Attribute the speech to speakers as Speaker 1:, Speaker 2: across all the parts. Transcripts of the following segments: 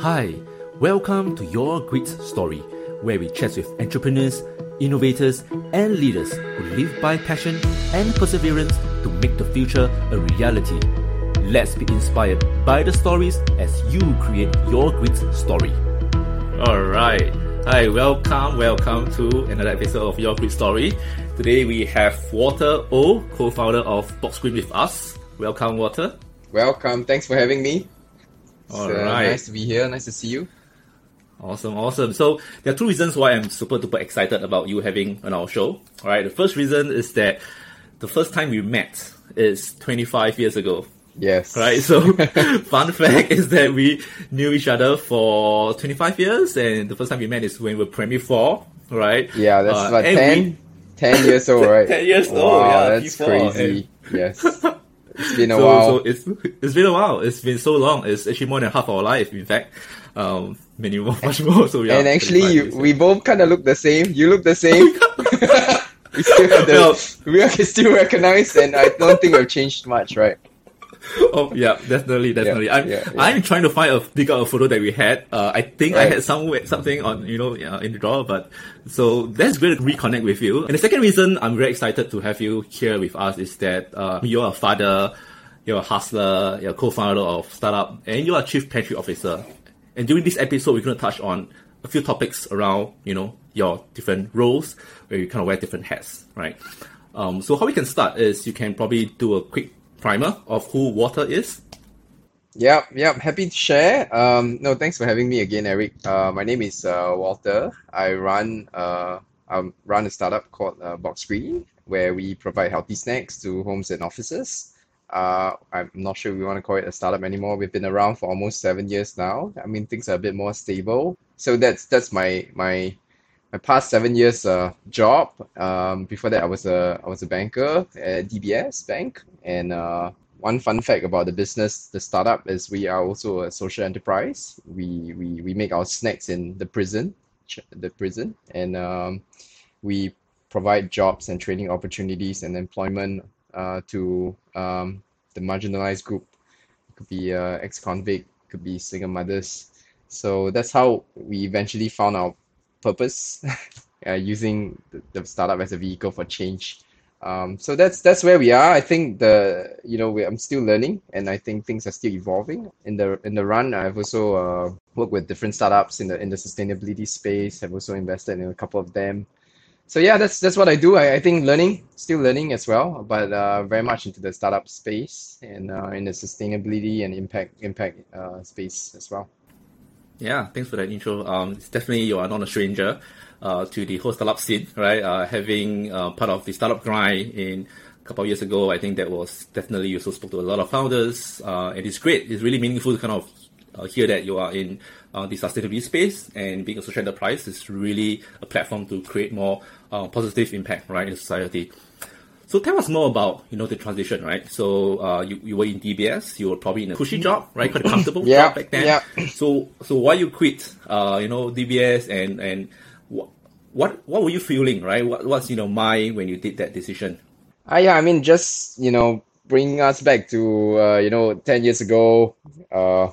Speaker 1: Hi, welcome to Your Grit Story, where we chat with entrepreneurs, innovators, and leaders who live by passion and perseverance to make the future a reality. Let's be inspired by the stories as you create your grit story. All right. Hi, welcome, welcome to another episode of Your Grit Story. Today we have Walter O, co-founder of Box boxgreen with us. Welcome, Walter.
Speaker 2: Welcome. Thanks for having me.
Speaker 1: All right.
Speaker 2: Nice to be here. Nice to see you.
Speaker 1: Awesome, awesome. So there are two reasons why I'm super duper excited about you having on our show. All right. The first reason is that the first time we met is 25 years ago.
Speaker 2: Yes.
Speaker 1: Right. So fun fact is that we knew each other for 25 years, and the first time we met is when we were primary four. Right.
Speaker 2: Yeah, that's
Speaker 1: Uh,
Speaker 2: about 10,
Speaker 1: we-
Speaker 2: 10 years old, right?
Speaker 1: 10 years
Speaker 2: wow,
Speaker 1: old, yeah,
Speaker 2: that's
Speaker 1: P4,
Speaker 2: crazy. Yes. It's been a
Speaker 1: so,
Speaker 2: while.
Speaker 1: so it's it's been a while. It's been so long. It's actually more than half our life. In fact, um, many more, much more. So yeah.
Speaker 2: and actually, you,
Speaker 1: years.
Speaker 2: we both kind of look the same. You look the same. we still have the,
Speaker 1: Well-
Speaker 2: we can still recognized, and I don't think we've changed much, right?
Speaker 1: Oh yeah, definitely, definitely. I'm
Speaker 2: yeah, yeah.
Speaker 1: I'm trying to find a dig out a photo that we had. Uh, I think I had somewhere something on you know uh, in the drawer, but so that's great to reconnect with you. And the second reason I'm very excited to have you here with us is that uh, you're a father, you're a hustler, you're a co-founder of startup, and you're a chief pantry officer. And during this episode, we're going to touch on a few topics around you know your different roles where you kind of wear different hats, right? Um, so how we can start is you can probably do a quick primer of who Walter is.
Speaker 2: Yep, yep. Happy to share. Um, no, thanks for having me again, Eric. Uh, my name is uh, Walter. I run uh, I run a startup called uh, boxgreen, where we provide healthy snacks to homes and offices. Uh, I'm not sure we want to call it a startup anymore. We've been around for almost seven years now. I mean, things are a bit more stable. So that's that's my my my past seven years uh, job. Um, before that, I was a I was a banker at DBS Bank, and uh, one fun fact about the business, the startup, is we are also a social enterprise. We we, we make our snacks in the prison, the prison, and um, we provide jobs and training opportunities and employment uh, to um, the marginalized group. It could be uh, ex-convict, could be single mothers. So that's how we eventually found our purpose, uh, using the, the startup as a vehicle for change. Um, so that's that's where we are. I think the you know we, I'm still learning, and I think things are still evolving. In the in the run, I've also uh, worked with different startups in the in the sustainability space. I've also invested in a couple of them. So yeah, that's that's what I do. I, I think learning, still learning as well, but uh, very much into the startup space and uh, in the sustainability and impact impact uh, space as well.
Speaker 1: Yeah, thanks for that intro. Um, it's definitely you are not a stranger uh, to the whole startup scene, right? Uh, having uh, part of the startup grind in a couple of years ago, I think that was definitely you also spoke to a lot of founders, uh, and it's great. It's really meaningful to kind of uh, hear that you are in uh, the sustainability space and being a social enterprise is really a platform to create more uh, positive impact, right, in society. So tell us more about you know the transition, right? So uh, you, you were in DBS, you were probably in a cushy job, right? Quite a comfortable
Speaker 2: Yeah,
Speaker 1: job back then.
Speaker 2: yeah.
Speaker 1: So so why you quit? Uh, you know DBS and and what what what were you feeling, right? What what's in your mind when you did that decision?
Speaker 2: Ah, yeah, I mean, just, you know, bringing us back to, uh, you know, 10 years ago, uh,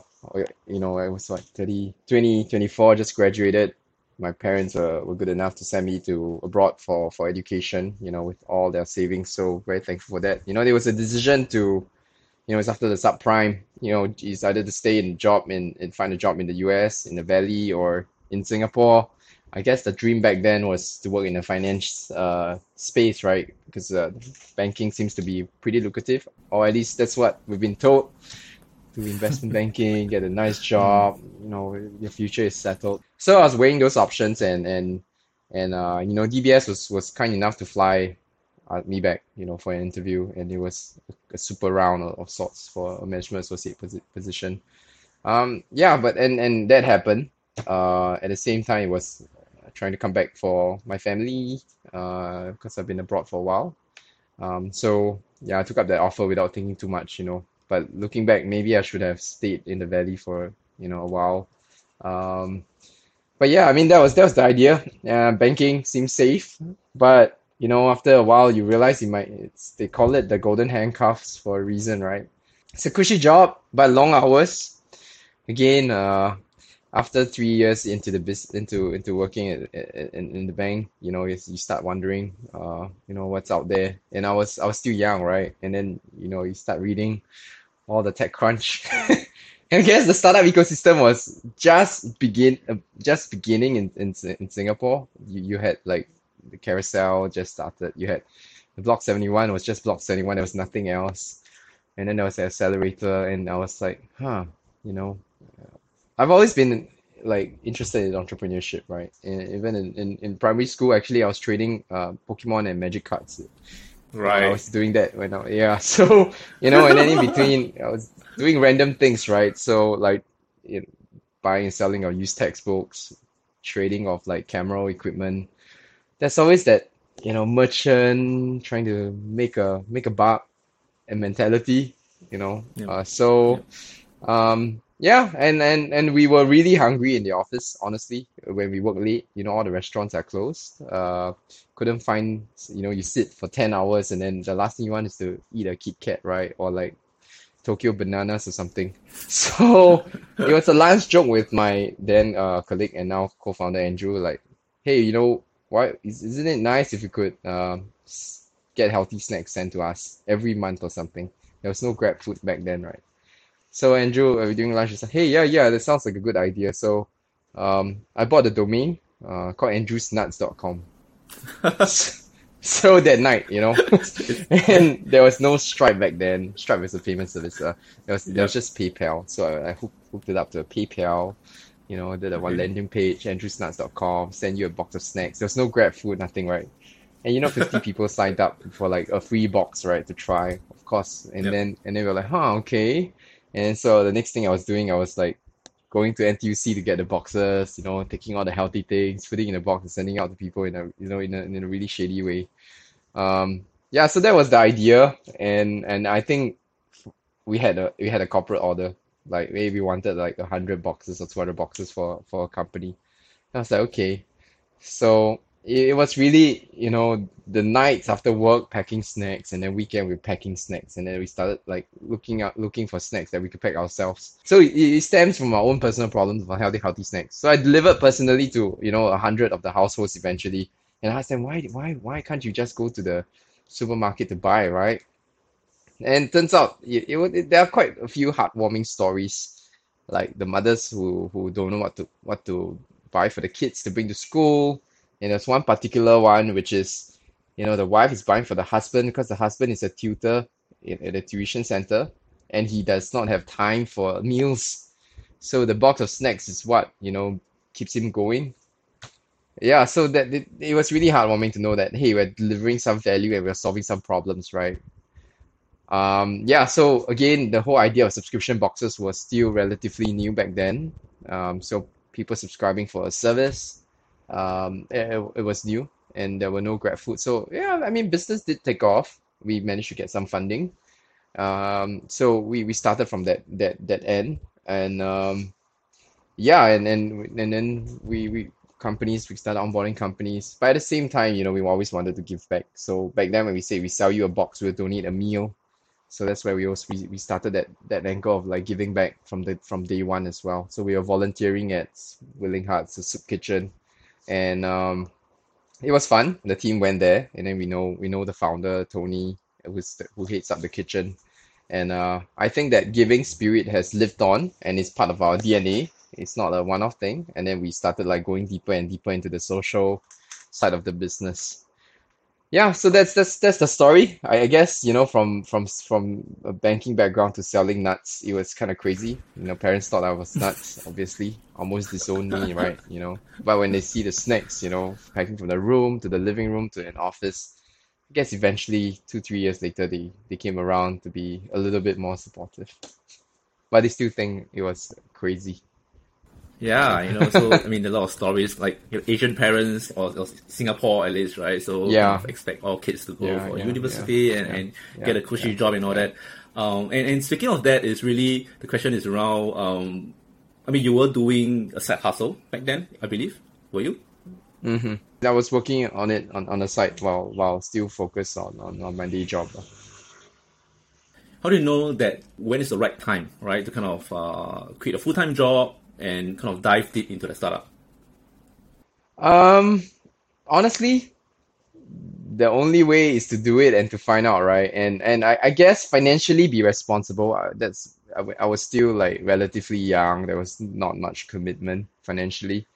Speaker 2: you know, I was like 30, 20, 24, just graduated. My parents uh, were good enough to send me to abroad for, for education, you know, with all their savings. So very thankful for that. You know, there was a decision to, you know, it's after the subprime, you know, decided to stay in job in, and find a job in the US, in the Valley or in Singapore. I guess the dream back then was to work in the finance uh, space, right? Because uh, banking seems to be pretty lucrative, or at least that's what we've been told. Do investment banking, get a nice job, you know, your future is settled. So I was weighing those options, and and and uh, you know, DBS was was kind enough to fly uh, me back, you know, for an interview, and it was a super round of, of sorts for a management associate posi- position. Um, yeah, but and and that happened. Uh, at the same time, it was trying to come back for my family uh, because I've been abroad for a while. Um, so yeah, I took up that offer without thinking too much, you know. But looking back, maybe I should have stayed in the valley for you know a while. Um, but yeah, I mean that was that was the idea. Uh, banking seems safe, but you know after a while you realize you might. It's they call it the golden handcuffs for a reason, right? It's a cushy job, but long hours. Again, uh, after three years into the bus into into working at, in, in the bank, you know, you, you start wondering, uh, you know, what's out there. And I was I was still young, right? And then you know you start reading all the TechCrunch. and I guess the startup ecosystem was just begin uh, just beginning in, in in Singapore. You you had like the Carousell just started. You had Block 71 was just Block 71. There was nothing else. And then there was the accelerator, and I was like, huh, you know, I've always been like interested in entrepreneurship, right? And even in, in, in primary school, actually, I was trading uh, Pokemon and Magic cards.
Speaker 1: Right.
Speaker 2: I was doing that when I yeah. So you know, and then in between, I was doing random things, right? So like, you know, buying and selling of used textbooks, trading of like camera equipment. There's always that you know merchant trying to make a make a buck and mentality, you know.
Speaker 1: Yeah.
Speaker 2: Uh, so, um, yeah, and, and and we were really hungry in the office, honestly, when we work late. You know, all the restaurants are closed. Uh, couldn't find, you know, you sit for 10 hours and then the last thing you want is to eat a Kit Kat, right? Or like Tokyo bananas or something. So it was a lunch joke with my then uh, colleague and now co-founder Andrew, like, hey, you know, why is, isn't it nice if you could s- get healthy snacks sent to us every month or something? There was no Grab food back then, right? So Andrew, uh, during lunch, he said, "Hey, yeah, yeah, that sounds like a good idea." So, um, I bought the domain, uh, called andrewsnuts.com. So that night, you know, and there was no Stripe back then. Stripe was a payment service. Uh, there was there was just PayPal. So I, I hooked, hooked it up to PayPal. You know, did a one landing page, andrewsnuts.com, send you a box of snacks. There was no Grab food, nothing, right? And you know, 50 people signed up for like a free box, right, to try, of course. And
Speaker 1: Yep.
Speaker 2: then and then we were like, huh, okay. And so the next thing I was doing, I was like going to NTUC to get the boxes, you know, taking all the healthy things, putting in a box and sending out to people in a you know in a in a really shady way. Um, yeah, so that was the idea, and and I think we had a we had a corporate order, like maybe we wanted like hundred boxes or two hundred boxes for for a company. I was like, okay. So it, it was really, you know, the nights after work packing snacks, and then weekend we're packing snacks, and then we started like looking out looking for snacks that we could pack ourselves. So it, it stems from our own personal problems for healthy healthy snacks. So I delivered personally to you know a hundred of the households eventually, and I asked them why why why can't you just go to the supermarket to buy, right? And turns out it, it, would- there are quite a few heartwarming stories, like the mothers who who don't know what to what to buy for the kids to bring to school. And there's one particular one which is, you know, the wife is buying for the husband because the husband is a tutor in, at a tuition center, and he does not have time for meals. So the box of snacks is what, you know, keeps him going. Yeah, so that it, it was really heartwarming to know that hey, we're delivering some value and we're solving some problems, right? Um, yeah, so again, the whole idea of subscription boxes was still relatively new back then. Um, so people subscribing for a service, um, it, it was new and there were no Grab food. So yeah, I mean, business did take off. We managed to get some funding. Um, so we, we started from that that that end, and um, yeah, and and and then we we companies we started onboarding companies. But at the same time, you know, we always wanted to give back. So back then, when we say we sell you a box, we'll donate a meal. So that's where we also we, we started that that angle of like giving back from the from day one as well. So we were volunteering at Willing Hearts, the soup kitchen, and um, it was fun. The team went there, and then we know we know the founder Tony, who's who heads up the kitchen, and uh, I think that giving spirit has lived on and is part of our DNA. It's not a one-off thing. And then we started like going deeper and deeper into the social side of the business. Yeah, so that's that's that's the story. I, I guess you know from from from a banking background to selling nuts, it was kind of crazy. You know, parents thought I was nuts. Obviously, almost disowned me, right? You know, but when they see the snacks, you know, packing from the room to the living room to an office, I guess eventually two three years later they they came around to be a little bit more supportive, but they still think it was crazy.
Speaker 1: Yeah, you know, so I mean, a lot of stories like Asian parents or, or Singapore at least, right? So
Speaker 2: Yeah.
Speaker 1: kind of expect all kids to go
Speaker 2: Yeah,
Speaker 1: for
Speaker 2: yeah,
Speaker 1: university
Speaker 2: yeah,
Speaker 1: and, and get a cushy job and all that. Um, and, and speaking of that, is really the question is around. Um, I mean, you were doing a side hustle back then, I believe. Were you?
Speaker 2: Mm-hmm. I was working on it on, on the side while while still focused on, on, on my day job.
Speaker 1: How do you know that when is the right time, right, to kind of uh, quit a full time job and kind of dive deep into the startup?
Speaker 2: Um, honestly, the only way is to do it and to find out, right? And and I, I guess financially be responsible. Uh, that's I, w- I was still like relatively young. There was not much commitment financially,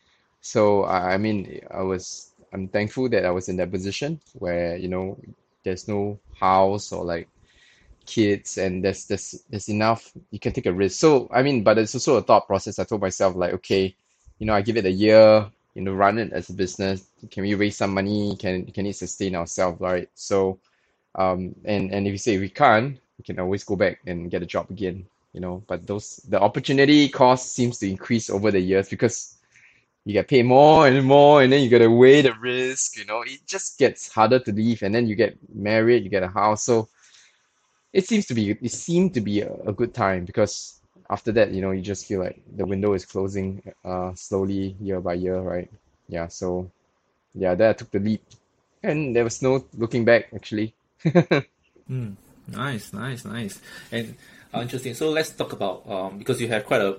Speaker 2: so I, I mean I was I'm thankful that I was in that position where you know there's no house or like kids and there's there's there's enough you can take a risk. So I mean, but it's also a thought process. I told myself like, okay, you know, I give it a year, you know, run it as a business. Can we raise some money? Can can it sustain ourselves, right? So, um, and and if you say we can't, we can always go back and get a job again, you know. But those the opportunity cost seems to increase over the years because you get paid more and more, and then you gotta weigh the risk, you know. It just gets harder to leave, and then you get married, you get a house, so it seems to be it seemed to be a, a good time because after that, you know, you just feel like the window is closing uh slowly year by year, right? Yeah, so yeah, I took the leap and there was no looking back actually.
Speaker 1: Mm, nice, nice, nice. And uh, interesting. So let's talk about um, because you have quite a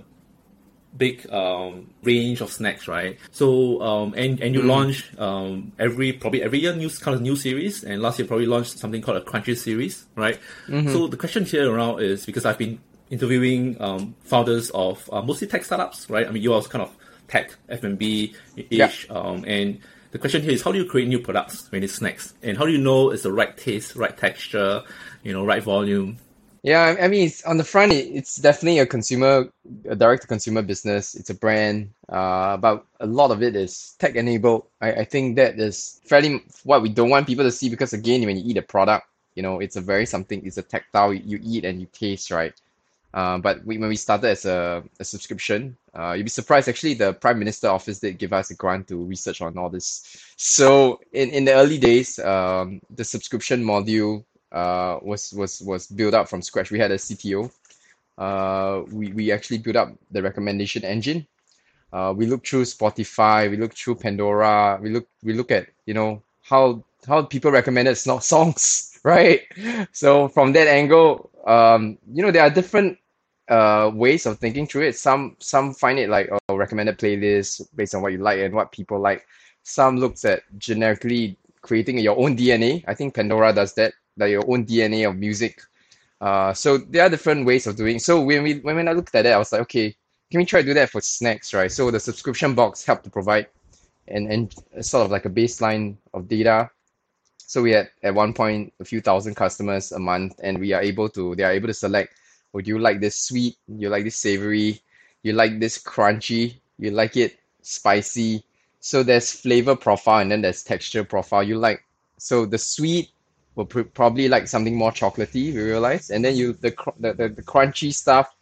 Speaker 1: big um, range of snacks, right? So um, and and you launch um, every probably every year new kind of new series, and last year probably launched something called a Crunchy series, right? So the question here around is because I've been interviewing um, founders of uh, mostly tech startups, right? I mean, you are kind of tech F&B ish, um, and the question here is how do you create new products when it's snacks, and how do you know it's the right taste, right texture, you know, right volume?
Speaker 2: Yeah, I mean, it's on the front, it, it's definitely a consumer, a direct to consumer business. It's a brand, uh, but a lot of it is tech enabled. I, I think that is fairly what we don't want people to see because again, when you eat a product, you know, it's a very something, it's a tactile, you, you eat and you taste, right? Uh, but we, when we started as a, a subscription, uh, you'd be surprised. Actually, the Prime Minister office did give us a grant to research on all this. So in, in the early days, um, the subscription module uh, was was was built up from scratch. We had a CTO. Uh, we we actually built up the recommendation engine. Uh, we look through Spotify. We look through Pandora. We look we look at you know how how people recommended songs, right? So from that angle, um, you know there are different uh ways of thinking through it. Some some find it like a recommended playlist based on what you like and what people like. Some looks at generically creating your own DNA. I think Pandora does that, like your own DNA of music. Uh, so there are different ways of doing. So when we when, I looked at it, I was like, okay, can we try to do that for snacks, right? So the subscription box helped to provide and and sort of like a baseline of data. So we had at one point a few thousand customers a month, and we are able to they are able to select, would you like this sweet, you like this savory, you like this crunchy, you like it spicy. So there's flavor profile and then there's texture profile. You like so the sweet will pr- probably like something more chocolatey, we realize, and then you the cr- the, the, the crunchy stuff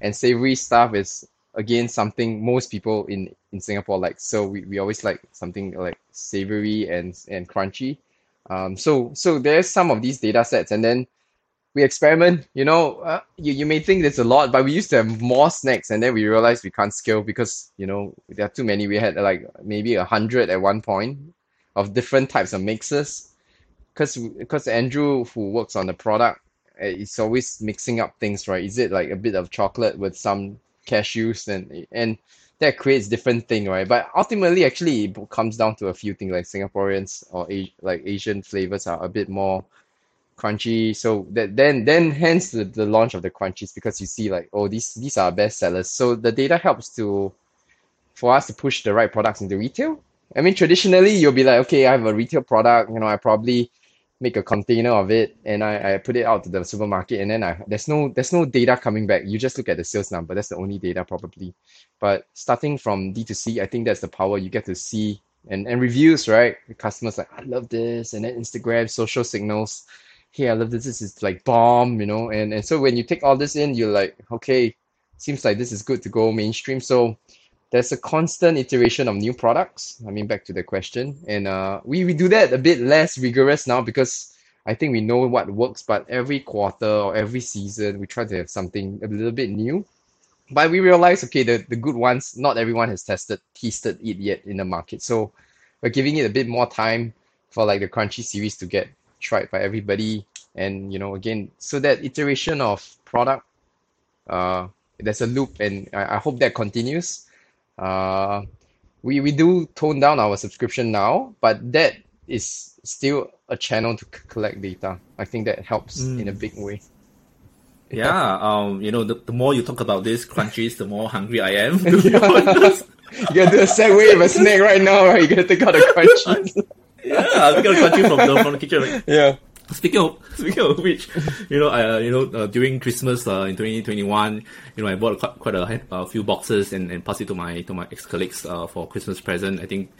Speaker 2: and savory stuff is again something most people in in Singapore like. So we, we always like something like savory and and crunchy. Um, so so there's some of these data sets, and then we experiment. You know, uh, you you may think there's a lot, but we used to have more snacks, and then we realized we can't scale because you know there are too many. We had like maybe a hundred at one point of different types of mixes because because Andrew who works on the product eh, is always mixing up things right? Is it like a bit of chocolate with some cashews? And and that creates different thing right? But ultimately actually it comes down to a few things like Singaporeans or like Asian flavors are a bit more crunchy. So that then then hence the, the launch of the crunchies because you see like oh these these are best sellers. So the data helps to for us to push the right products into retail. I mean traditionally you'll be like okay I have a retail product you know I probably make a container of it and I, I put it out to the supermarket and then I there's no there's no data coming back. You just look at the sales number. That's the only data probably. But starting from D2C, I think that's the power you get to see and, and reviews, right? The customers like, I love this, and then Instagram, social signals. Hey, I love this. This is like bomb, you know. And and so when you take all this in, you're like, okay, seems like this is good to go mainstream. So there's a constant iteration of new products. I mean, back to the question, and uh, we we do that a bit less rigorous now because I think we know what works. But every quarter or every season, we try to have something a little bit new. But we realize, okay, the, the good ones, not everyone has tested tested it yet in the market. So we're giving it a bit more time for like the crunchy series to get tried by everybody. And you know, again, so that iteration of product uh there's a loop, and I, I hope that continues. Uh, we we do tone down our subscription now, but that is still a channel to c- collect data. I think that helps in a big way.
Speaker 1: Yeah, um, you know, the, the more you talk about this crunchies, the more hungry I am. To be honest.
Speaker 2: You gotta do a segue of a snake right now, right? You gotta take out the crunchies.
Speaker 1: yeah, I'm gonna crunchy from the from the kitchen. Like,
Speaker 2: yeah.
Speaker 1: Speaking of speaking of which, you know, I uh, you know uh, during Christmas uh, in 2021, you know, I bought quite, quite a, a few boxes and, and passed it to my to my ex colleagues uh, for Christmas present. I think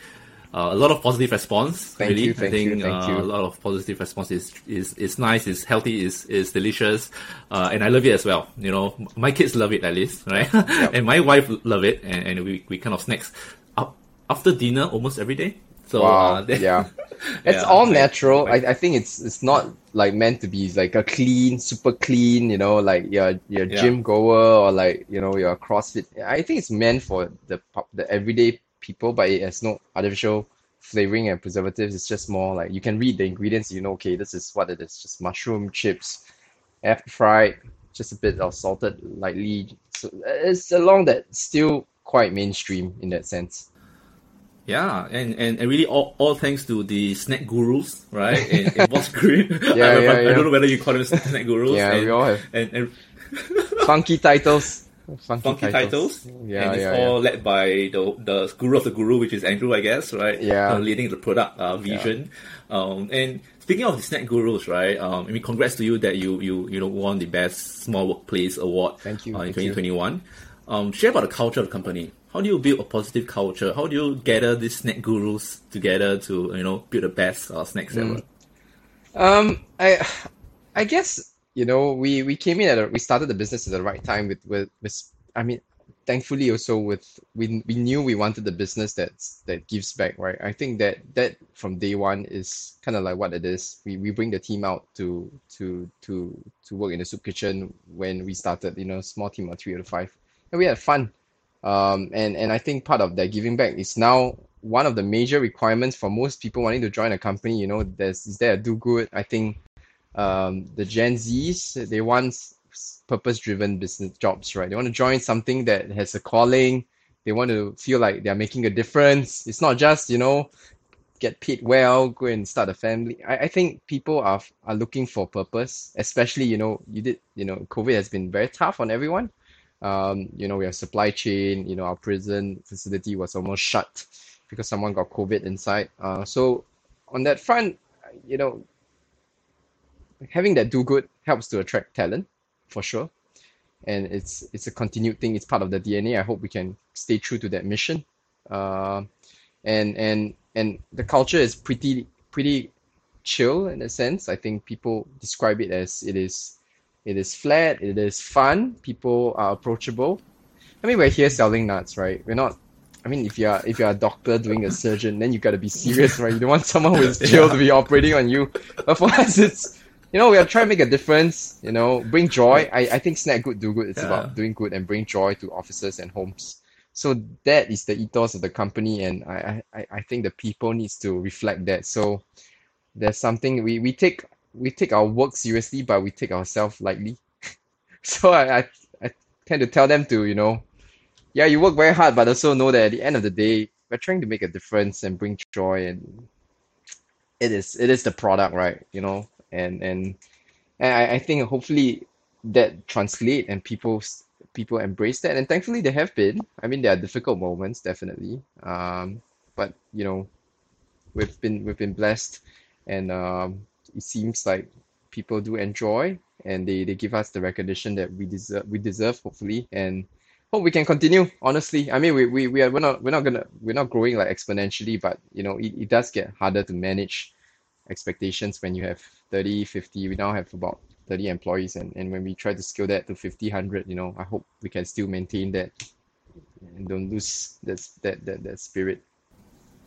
Speaker 1: uh, a lot of positive response.
Speaker 2: Thank
Speaker 1: really,
Speaker 2: you, thank
Speaker 1: I think
Speaker 2: you,
Speaker 1: uh, a lot of positive response is is is nice, is healthy, is is delicious, uh, and I love it as well. You know, my kids love it at least, right? and my wife love it, and, and we we kind of snacks up after dinner almost every day. So
Speaker 2: Wow.
Speaker 1: uh, that-
Speaker 2: yeah. It's
Speaker 1: Yeah,
Speaker 2: all
Speaker 1: like-
Speaker 2: natural.
Speaker 1: like-
Speaker 2: I, I think it's it's not like meant to be like a clean, super clean, you know, like you're you're
Speaker 1: Yeah.
Speaker 2: gym goer or like, you know, you're a CrossFit. I think it's meant for the the everyday people, but it has no artificial flavoring and preservatives. It's just more like you can read the ingredients, you know, okay, this is what it is. Just mushroom chips, air fried, just a bit of salted lightly. So it's along that still quite mainstream in that sense.
Speaker 1: Yeah, and, and, and really all, all thanks to the snack gurus, right? In, in boxgreen.
Speaker 2: Yeah,
Speaker 1: I,
Speaker 2: yeah,
Speaker 1: I, I don't know whether you call them snack gurus.
Speaker 2: Yeah,
Speaker 1: and,
Speaker 2: we all have
Speaker 1: and, and
Speaker 2: funky titles. Funky,
Speaker 1: funky titles.
Speaker 2: Yeah,
Speaker 1: and it's
Speaker 2: yeah,
Speaker 1: all led by the the guru of the guru, which is Andrew, I guess, right?
Speaker 2: Yeah.
Speaker 1: Uh, leading the product uh, vision. Um, and speaking of the snack gurus, right? Um, I mean, congrats to you that you you you know won the best small workplace award.
Speaker 2: Thank you,
Speaker 1: Uh, in
Speaker 2: thank you.
Speaker 1: 2021. Um, share about the culture of the company. How do you build a positive culture? How do you gather these snack gurus together to you know build the best uh, snacks
Speaker 2: Mm.
Speaker 1: ever?
Speaker 2: Um, I, I guess you know we we came in at a, we started the business at the right time with with, with I mean, thankfully also with we we knew we wanted the business that's that gives back, right? I think that that from day one is kind of like what it is. We we bring the team out to to to to work in the soup kitchen when we started, you know, small team of three or five, and we had fun. Um, and and I think part of that giving back is now one of the major requirements for most people wanting to join a company. You know, there's is there a do good? I think um, the Gen Zs they want purpose driven business jobs, right? They want to join something that has a calling. They want to feel like they're making a difference. It's not just you know get paid well, go and start a family. I, I think people are are looking for purpose, especially you know you did you know COVID has been very tough on everyone. Um, you know, we have supply chain, you know, our prison facility was almost shut because someone got COVID inside. Uh, so on that front, you know, having that do good helps to attract talent for sure. And it's it's a continued thing. It's part of the DNA. I hope we can stay true to that mission. Uh, and and and the culture is pretty pretty chill in a sense. I think people describe it as it is it is flat, it is fun, people are approachable. I mean, we're here selling nuts, right? We're not. I mean, if you're if you're a doctor doing a surgeon, then you gotta be serious, right? You don't want someone who is chill to be operating on you. But for us, it's you know we are trying to make a difference. You know, bring joy. I, I think snack good do good. It's
Speaker 1: Yeah.
Speaker 2: about doing good and bring joy to offices and homes. So that is the ethos of the company, and I I, I think the people needs to reflect that. So there's something we, we take we take our work seriously, but we take ourselves lightly. so I, I I tend to tell them to you know, yeah, you work very hard, but also know that at the end of the day, we're trying to make a difference and bring joy, and it is it is the product, right? You know, and and and I, I think hopefully that translate and people people embrace that, and thankfully they have been. I mean, there are difficult moments, definitely, um, but you know, we've been we've been blessed and um, it seems like people do enjoy and they, they give us the recognition that we deserve we deserve hopefully. And hope we can continue honestly. I mean we, we, we are we're not we're not gonna we're not growing like exponentially but you know it, it does get harder to manage expectations when you have 30 50 we now have about 30 employees and, and when we try to scale that to 50 100 you know i hope we can still maintain that and don't lose that that that, that spirit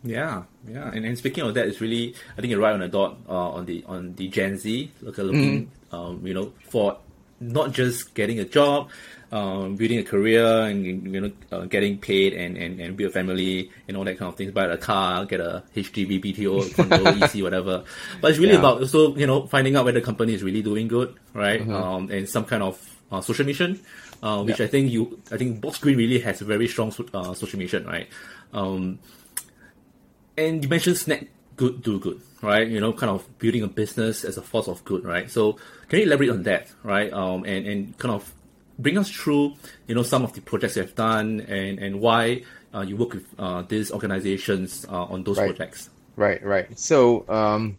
Speaker 1: Yeah, yeah, and, and speaking of that, it's really I think you're right on the dot uh, on the on the Gen Z look looking um, you know for not just getting a job, um, building a career, and you know uh, getting paid and, and, and build a family and all that kind of things. Buy a car, get a HDB, BTO, condo, EC, whatever. But it's really
Speaker 2: Yeah.
Speaker 1: about also you know finding out whether the company is really doing good, right? Um, and some kind of uh, social mission, uh, which
Speaker 2: Yep.
Speaker 1: I think you, I think Box Green really has a very strong so- uh, social mission, right? Um, and you mentioned snack good, do good, right? You know, kind of building a business as a force of good, right? So can you elaborate on that, right? Um, and, and kind of bring us through, you know, some of the projects you have done and, and why uh, you work with uh, these organizations uh, on those
Speaker 2: Right.
Speaker 1: projects.
Speaker 2: Right, right. So um,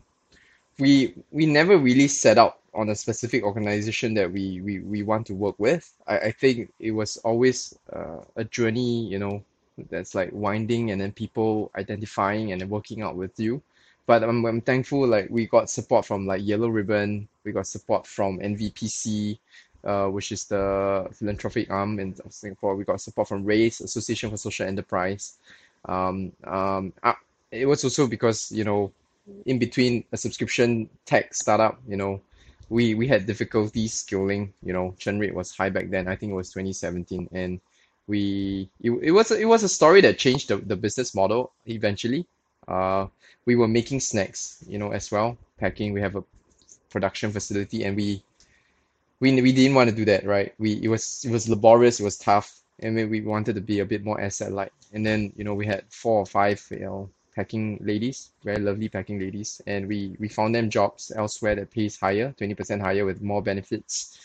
Speaker 2: we we never really set out on a specific organization that we we, we want to work with. I, I think it was always uh, a journey, you know, that's like winding and then people identifying and then working out with you. But I'm, I'm thankful like we got support from like Yellow Ribbon, we got support from NVPC, uh, which is the philanthropic arm in Singapore. We got support from raiSE, Association for Social Enterprise. Um, um, uh, it was also because, you know, in between a subscription tech startup, you know, we we had difficulties scaling, you know, churn rate was high back then. I think it was 2017. And we it, it was it was a story that changed the, the business model eventually. Uh, we were making snacks, you know, as well, packing. We have a production facility and we we we didn't want to do that, right? We it was it was laborious, it was tough, and we, wanted to be a bit more asset light. And then you know we had four or five you know packing ladies, very lovely packing ladies, and we we found them jobs elsewhere that pays higher, 20% higher with more benefits.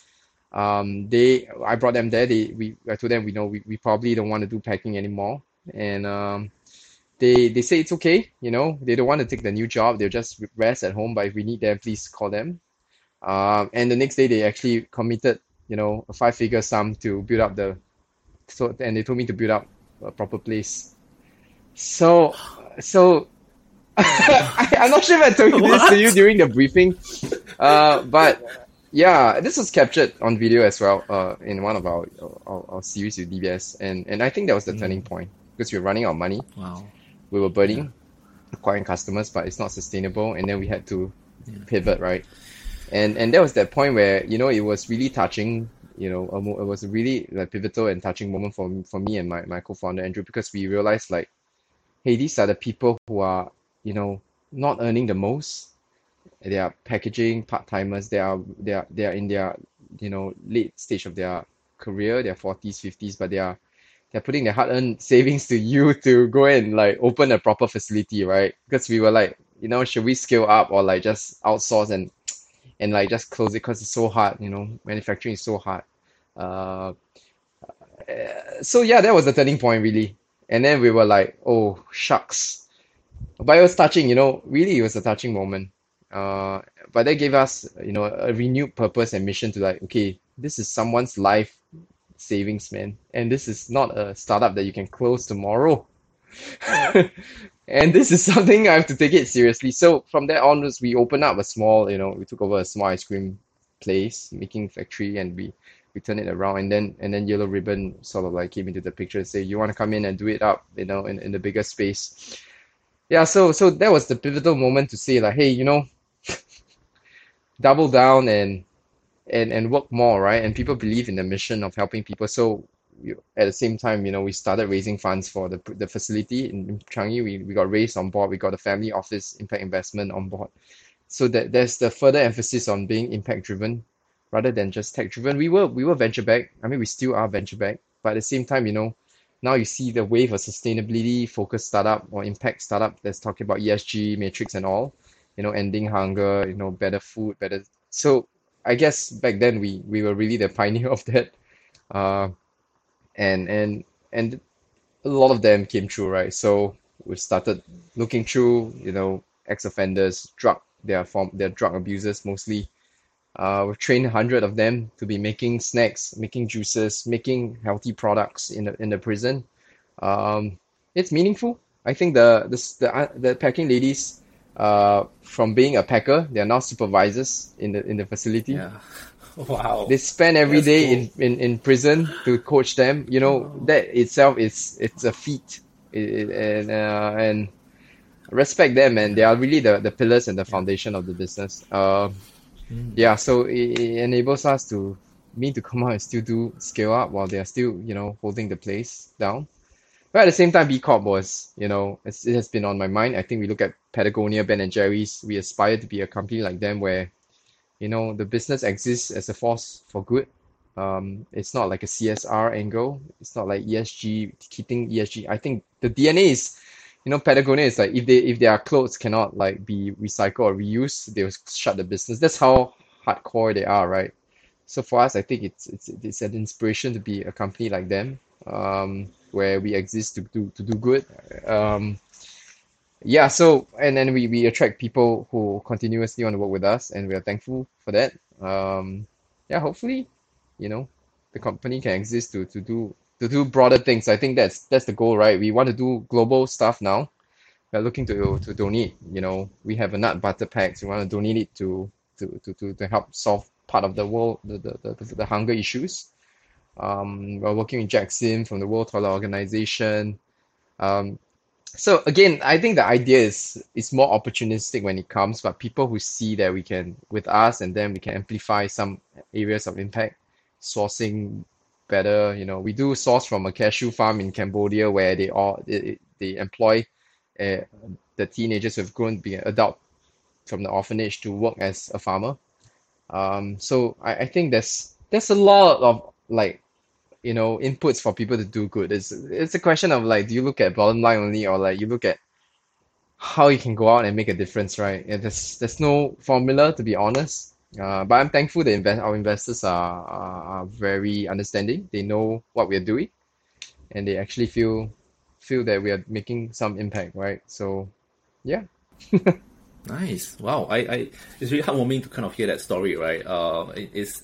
Speaker 2: Um, they I brought them there. They we I told them we know we, we probably don't want to do packing anymore, and um, they they say it's okay. You know they don't want to take the new job. They'll just rest at home. But if we need them, please call them. Um, and the next day they actually committed, you know, a five-figure sum to build up the, so and they told me to build up a proper place. So, so I, I'm not sure if I told you this to you during the briefing, uh, but yeah, this was captured on video as well, uh, in one of our our, our series with DBS, and and I think that was the turning point because we were running out of money,
Speaker 1: Wow.
Speaker 2: we were burning, acquiring customers, but it's not sustainable, and then we had to pivot, right? And and that was that point where you know it was really touching. You know, a mo- it was a really like pivotal and touching moment for for me and my my co-founder Andrew because we realized like, hey, these are the people who are you know not earning the most. They are packaging part timers. They are they are they are in their you know late stage of their career, their forties, fifties, but they are they're putting their hard-earned savings to you to go and like open a proper facility, right? Because we were like, you know, should we scale up or like just outsource and and like just close it because it's so hard, you know, manufacturing is so hard. Uh, uh, so yeah, that was the turning point really. And then we were like, oh shucks. But it was touching, you know, really it was a touching moment. Uh, but that gave us, you know, a renewed purpose and mission to like, okay, this is someone's life savings, man. And this is not a startup that you can close tomorrow. And this is something I have to take it seriously. So from there onwards, we opened up a small, you know, we took over a small ice cream place, making factory, and we we turned it around. And then and then Yellow Ribbon sort of like came into the picture and say, you want to come in and do it up, you know, in, in the bigger space. Yeah, so so that was the pivotal moment to say like, hey, you know, double down and and and work more, right? And people believe in the mission of helping people. So at the same time, you know, we started raising funds for the the facility in, Changi. We we got raiSE on board. We got a family office impact investment on board. So that there's the further emphasis on being impact driven rather than just tech driven. We were we were venture back. I mean, we still are venture back, but at the same time, you know, now you see the wave of sustainability focused startup or impact startup that's talking about ESG matrix and all, you know, ending hunger, you know, better food, better. So I guess back then we we were really the pioneer of that. Uh, and and and a lot of them came true, right? So we started looking through, you know, ex-offenders, drug, their form, their drug abusers mostly. Uh, we've trained a hundred of them to be making snacks, making juices, making healthy products in the in the prison. Um, it's meaningful. I think the the the, uh, the packing ladies, uh, from being a packer, they are now supervisors in the in the facility.
Speaker 1: Yeah. Wow.
Speaker 2: They spend every
Speaker 1: That's
Speaker 2: day
Speaker 1: cool.
Speaker 2: in, in, in prison to coach them. You know, that itself is it's a feat. It, it- and uh, and respect them, and they are really the, the pillars and the foundation of the business. Uh, yeah, so it, it enables us to me to come out and still do scale up while they are still, you know, holding the place down. But at the same time, B Corp was, you know, it has been on my mind. I think we look at Patagonia, Ben and Jerry's. We aspire to be a company like them where, you know, the business exists as a force for good, Um, it's not like a CSR angle. It's not like ESG, keeping ESG. I think the DNA is, you know, Patagonia is like if they if their clothes cannot like be recycled or reused, they'll shut the business. That's how hardcore they are, right? So for us, I think it's it's it's an inspiration to be a company like them, um, where we exist to do to do good. Um, yeah, so and then we we attract people who continuously want to work with us, and we are thankful for that. Um, yeah, hopefully, you know, the company can exist to to do to do broader things. I think that's that's the goal, right? We want to do global stuff now. We're looking to to donate. You know, we have a nut butter packs. We want to donate it to to to to, to help solve part of the world the the, the, the hunger issues. Um, we're working with Jack Sim from the World Toilet Organization. Um, so again, I think the idea is is more opportunistic when it comes, but people who see that we can with us and then we can amplify some areas of impact, sourcing better. You know, we do source from a cashew farm in Cambodia where they all they, they employ uh, the teenagers who have grown to be an adult from the orphanage to work as a farmer. Um, so I, I think there's there's a lot of like you know inputs for people to do good. It's it's a question of like do you look at bottom line only or like you look at how you can go out and make a difference right? And there's there's no formula to be honest. Uh, but I'm thankful that invest our investors are, are are very understanding. They know what we're doing and they actually feel feel that we are making some impact right? So yeah.
Speaker 1: Nice. Wow. I, I it's really heartwarming to kind of hear that story right? Uh it, it's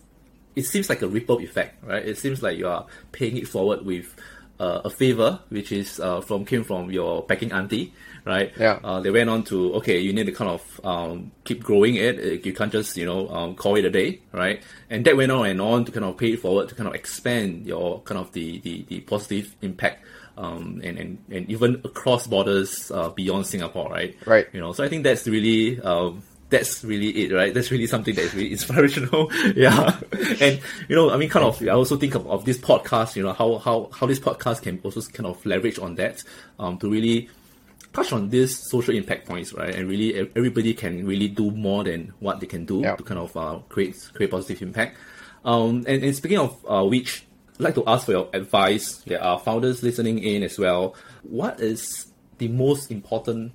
Speaker 1: it seems like a ripple effect, right? It seems like you are paying it forward with uh, a favor, which is uh, from came from your packing auntie, right?
Speaker 2: Yeah.
Speaker 1: Uh, they went on to okay, you need to kind of um, keep growing it. You can't just you know um, call it a day, right? And that went on and on to kind of pay it forward to kind of expand your kind of the the, the positive impact. Um, and, and, and even across borders uh, beyond Singapore, right?
Speaker 2: Right.
Speaker 1: You know, so I think that's really um, that's really it, right? That's really something that is really inspirational. yeah. And, you know, I mean, kind of, I also think of, of this podcast, you know, how, how, how this podcast can also kind of leverage on that, um, to really touch on these social impact points, right? And really, everybody can really do more than what they can do to kind of, uh, create, create positive impact. Um, and, and speaking of, uh, which, I'd like to ask for your advice. There are founders listening in as well. What is the most important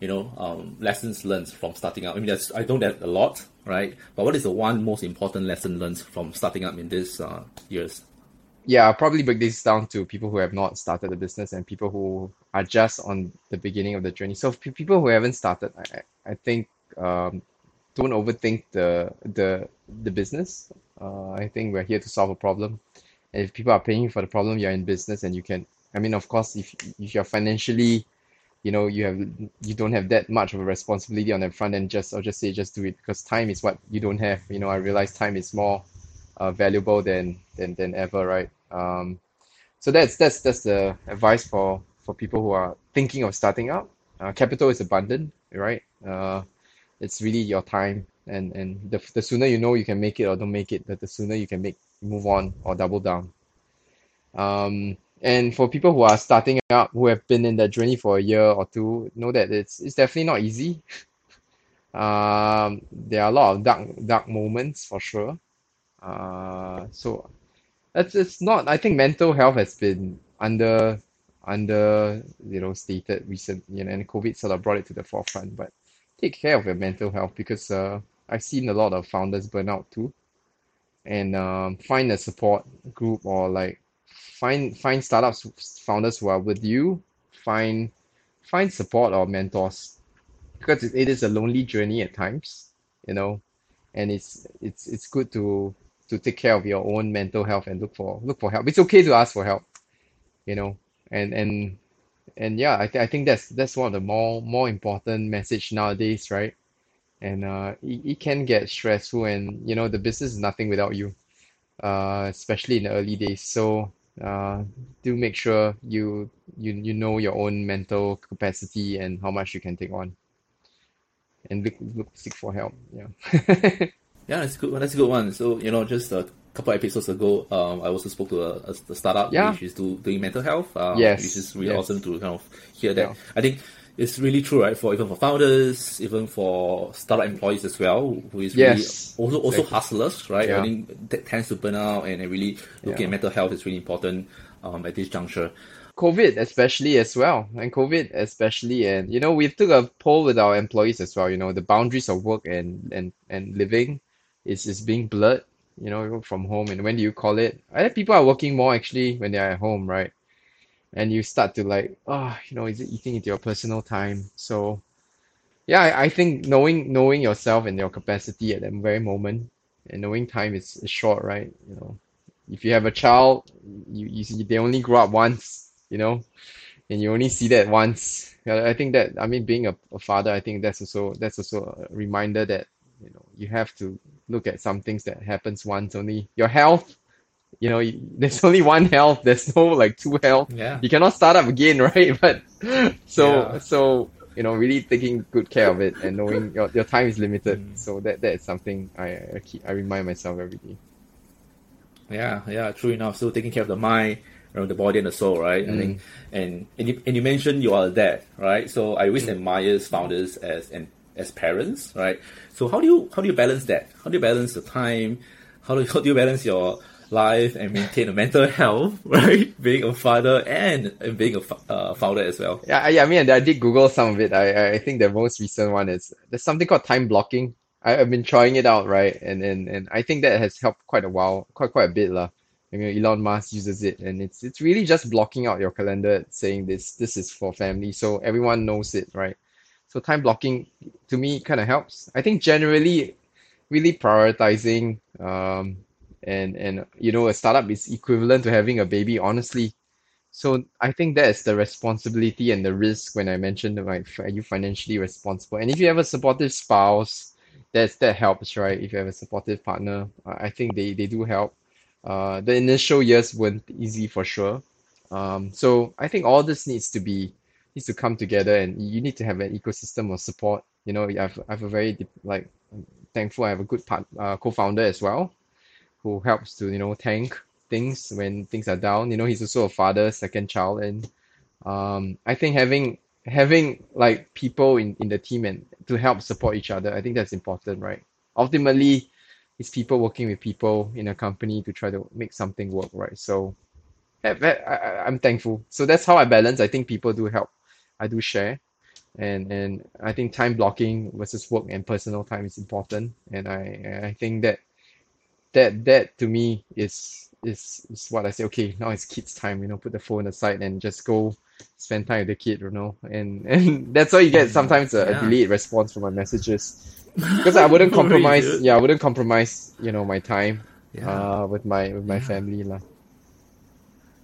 Speaker 1: you know, um, lessons learned from starting up? I mean, that's, I know that a lot, right? But what is the one most important lesson learned from starting up in these uh, years?
Speaker 2: Yeah, I'll probably break this down to people who have not started the business and people who are just on the beginning of the journey. So people who haven't started, I, I think um, don't overthink the the the business. Uh, I think we're here to solve a problem. And if people are paying you for the problem, you're in business and you can. I mean, of course, if if you're financially you know you have you don't have that much of a responsibility on the front end just i'll just say just do it because time is what you don't have. You know i realize time is more uh, valuable than than than ever right? Um so that's that's that's the advice for for people who are thinking of starting up. Uh, capital is abundant right? Uh it's really your time and and the, the sooner you know you can make it or don't make it the, the sooner you can make move on or double down. Um and for people who are starting up, who have been in that journey for a year or two, know that it's it's definitely not easy. Um, there are a lot of dark dark moments for sure. Uh, so it's it's not. I think mental health has been under under you know stated recent, you know, and COVID sort of brought it to the forefront. But take care of your mental health because uh, I've seen a lot of founders burn out too, and um, find a support group or like find find startups founders who are with you find find support or mentors. Because it is a lonely journey at times you know and it's it's it's good to to take care of your own mental health and look for look for help. It's okay to ask for help you know and and and yeah I, th- I think that's that's one of the more more important message nowadays right? And uh it, it can get stressful and you know the business is nothing without you uh especially in the early days. So uh, do make sure you you you know your own mental capacity and how much you can take on and look, look seek for help yeah
Speaker 1: yeah that's good that's a good one so you know just a couple episodes ago um, i also spoke to a, a, a startup
Speaker 2: yeah.
Speaker 1: which is do, doing mental health um,
Speaker 2: yes
Speaker 1: which is really
Speaker 2: yes.
Speaker 1: awesome to kind of hear that
Speaker 2: yeah.
Speaker 1: i think it's really true, right? For even for founders, even for startup employees as well, who is
Speaker 2: Yes,
Speaker 1: really also also
Speaker 2: exactly.
Speaker 1: hustlers, right?
Speaker 2: Yeah.
Speaker 1: I think that tends to burn out, and, really looking
Speaker 2: Yeah.
Speaker 1: at mental health is really important um, at this juncture.
Speaker 2: COVID especially as well, and COVID especially, and you know, we took a poll with our employees as well. You know, the boundaries of work and and and living is is being blurred. You know, from home, and when do you call it? I think people are working more actually when they're at home, right? And you start to like, oh, you know, is it eating into your personal time? So, yeah, I, I think knowing knowing yourself and your capacity at that very moment, and knowing time is, is short, right? You know, if you have a child, you, you see they only grow up once, you know, and you only see that once. I think that I mean being a, a father, I think that's also that's also a reminder that you know you have to look at some things that happens once only. Your health, you know, there's only one health. There's no like two health.
Speaker 1: Yeah.
Speaker 2: You cannot start up again, right? But so
Speaker 1: Yeah.
Speaker 2: so you know, really taking good care of it and knowing your, your time is limited.
Speaker 1: Mm.
Speaker 2: So that that is something I I keep I remind myself every day.
Speaker 1: Yeah, yeah, true enough. So taking care of the mind, you know, the body and the soul, right? I
Speaker 2: Mm.
Speaker 1: think, and and you, and you mentioned you are a dad, right? So I always admire founders as and as parents, right? So how do you how do you balance that? How do you balance the time? How do you, how do you balance your life and maintain a mental health, right? Being a father and, and being a uh, founder as well.
Speaker 2: Yeah, I, I mean, I did Google some of it. I, I- I think the most recent one is there's something called time blocking. I, I've been trying it out, right? And, and and I think that has helped quite a while, quite quite a bit, lah. I mean, Elon Musk uses it, and it's it's really just blocking out your calendar, saying this this is for family, so everyone knows it, right? So time blocking to me kind of helps. I think generally, really prioritizing, um, and and you know, a startup is equivalent to having a baby, honestly. So I think that is the responsibility and the risk when I mentioned like are you financially responsible? And if you have a supportive spouse, that's that helps, right? If you have a supportive partner, I think they they do help. Uh, the initial years weren't easy for sure. Um, so I think all this needs to be needs to come together, and you need to have an ecosystem of support. You know, I have I have a very like thankful I have a good part uh, co-founder as well, who helps to you know tank things when things are down. You know, he's also a father, second child, and um, I think having having like people in in the team and to help support each other, I think that's important, right? Ultimately, it's people working with people in a company to try to make something work, right? So, I, I- I'm thankful. So that's how I balance. I think people do help. I do share, and and I think time blocking versus work and personal time is important. And I I think that that that to me is is is what I say. Okay, now it's kids' time. You know, put the phone aside and just go spend time with the kid. You know, and and that's why you get sometimes a, a delayed response from my messages because I wouldn't compromise.
Speaker 1: dude.
Speaker 2: Yeah, I wouldn't compromise. You know, my time
Speaker 1: Yeah.
Speaker 2: uh with my with my family lah.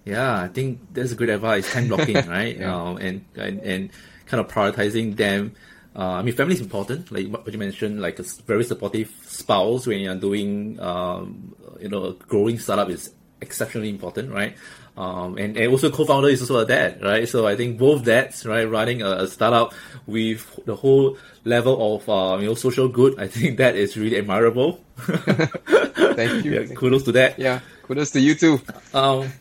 Speaker 1: Yeah, I think that's a good advice. Time blocking, right?
Speaker 2: Yeah.
Speaker 1: Um, and, and and kind of prioritizing them. Uh, I mean, family is important. Like what you mentioned, like a very supportive spouse when you're doing, um, you know, a growing startup is exceptionally important, right? Um, and, and also co-founder is also a dad, right? So I think both dads, right, running a, a startup with the whole level of, uh, you know, social good, I think that is really admirable.
Speaker 2: Thank you.
Speaker 1: Yeah, kudos to that.
Speaker 2: Yeah, kudos to you too.
Speaker 1: Um,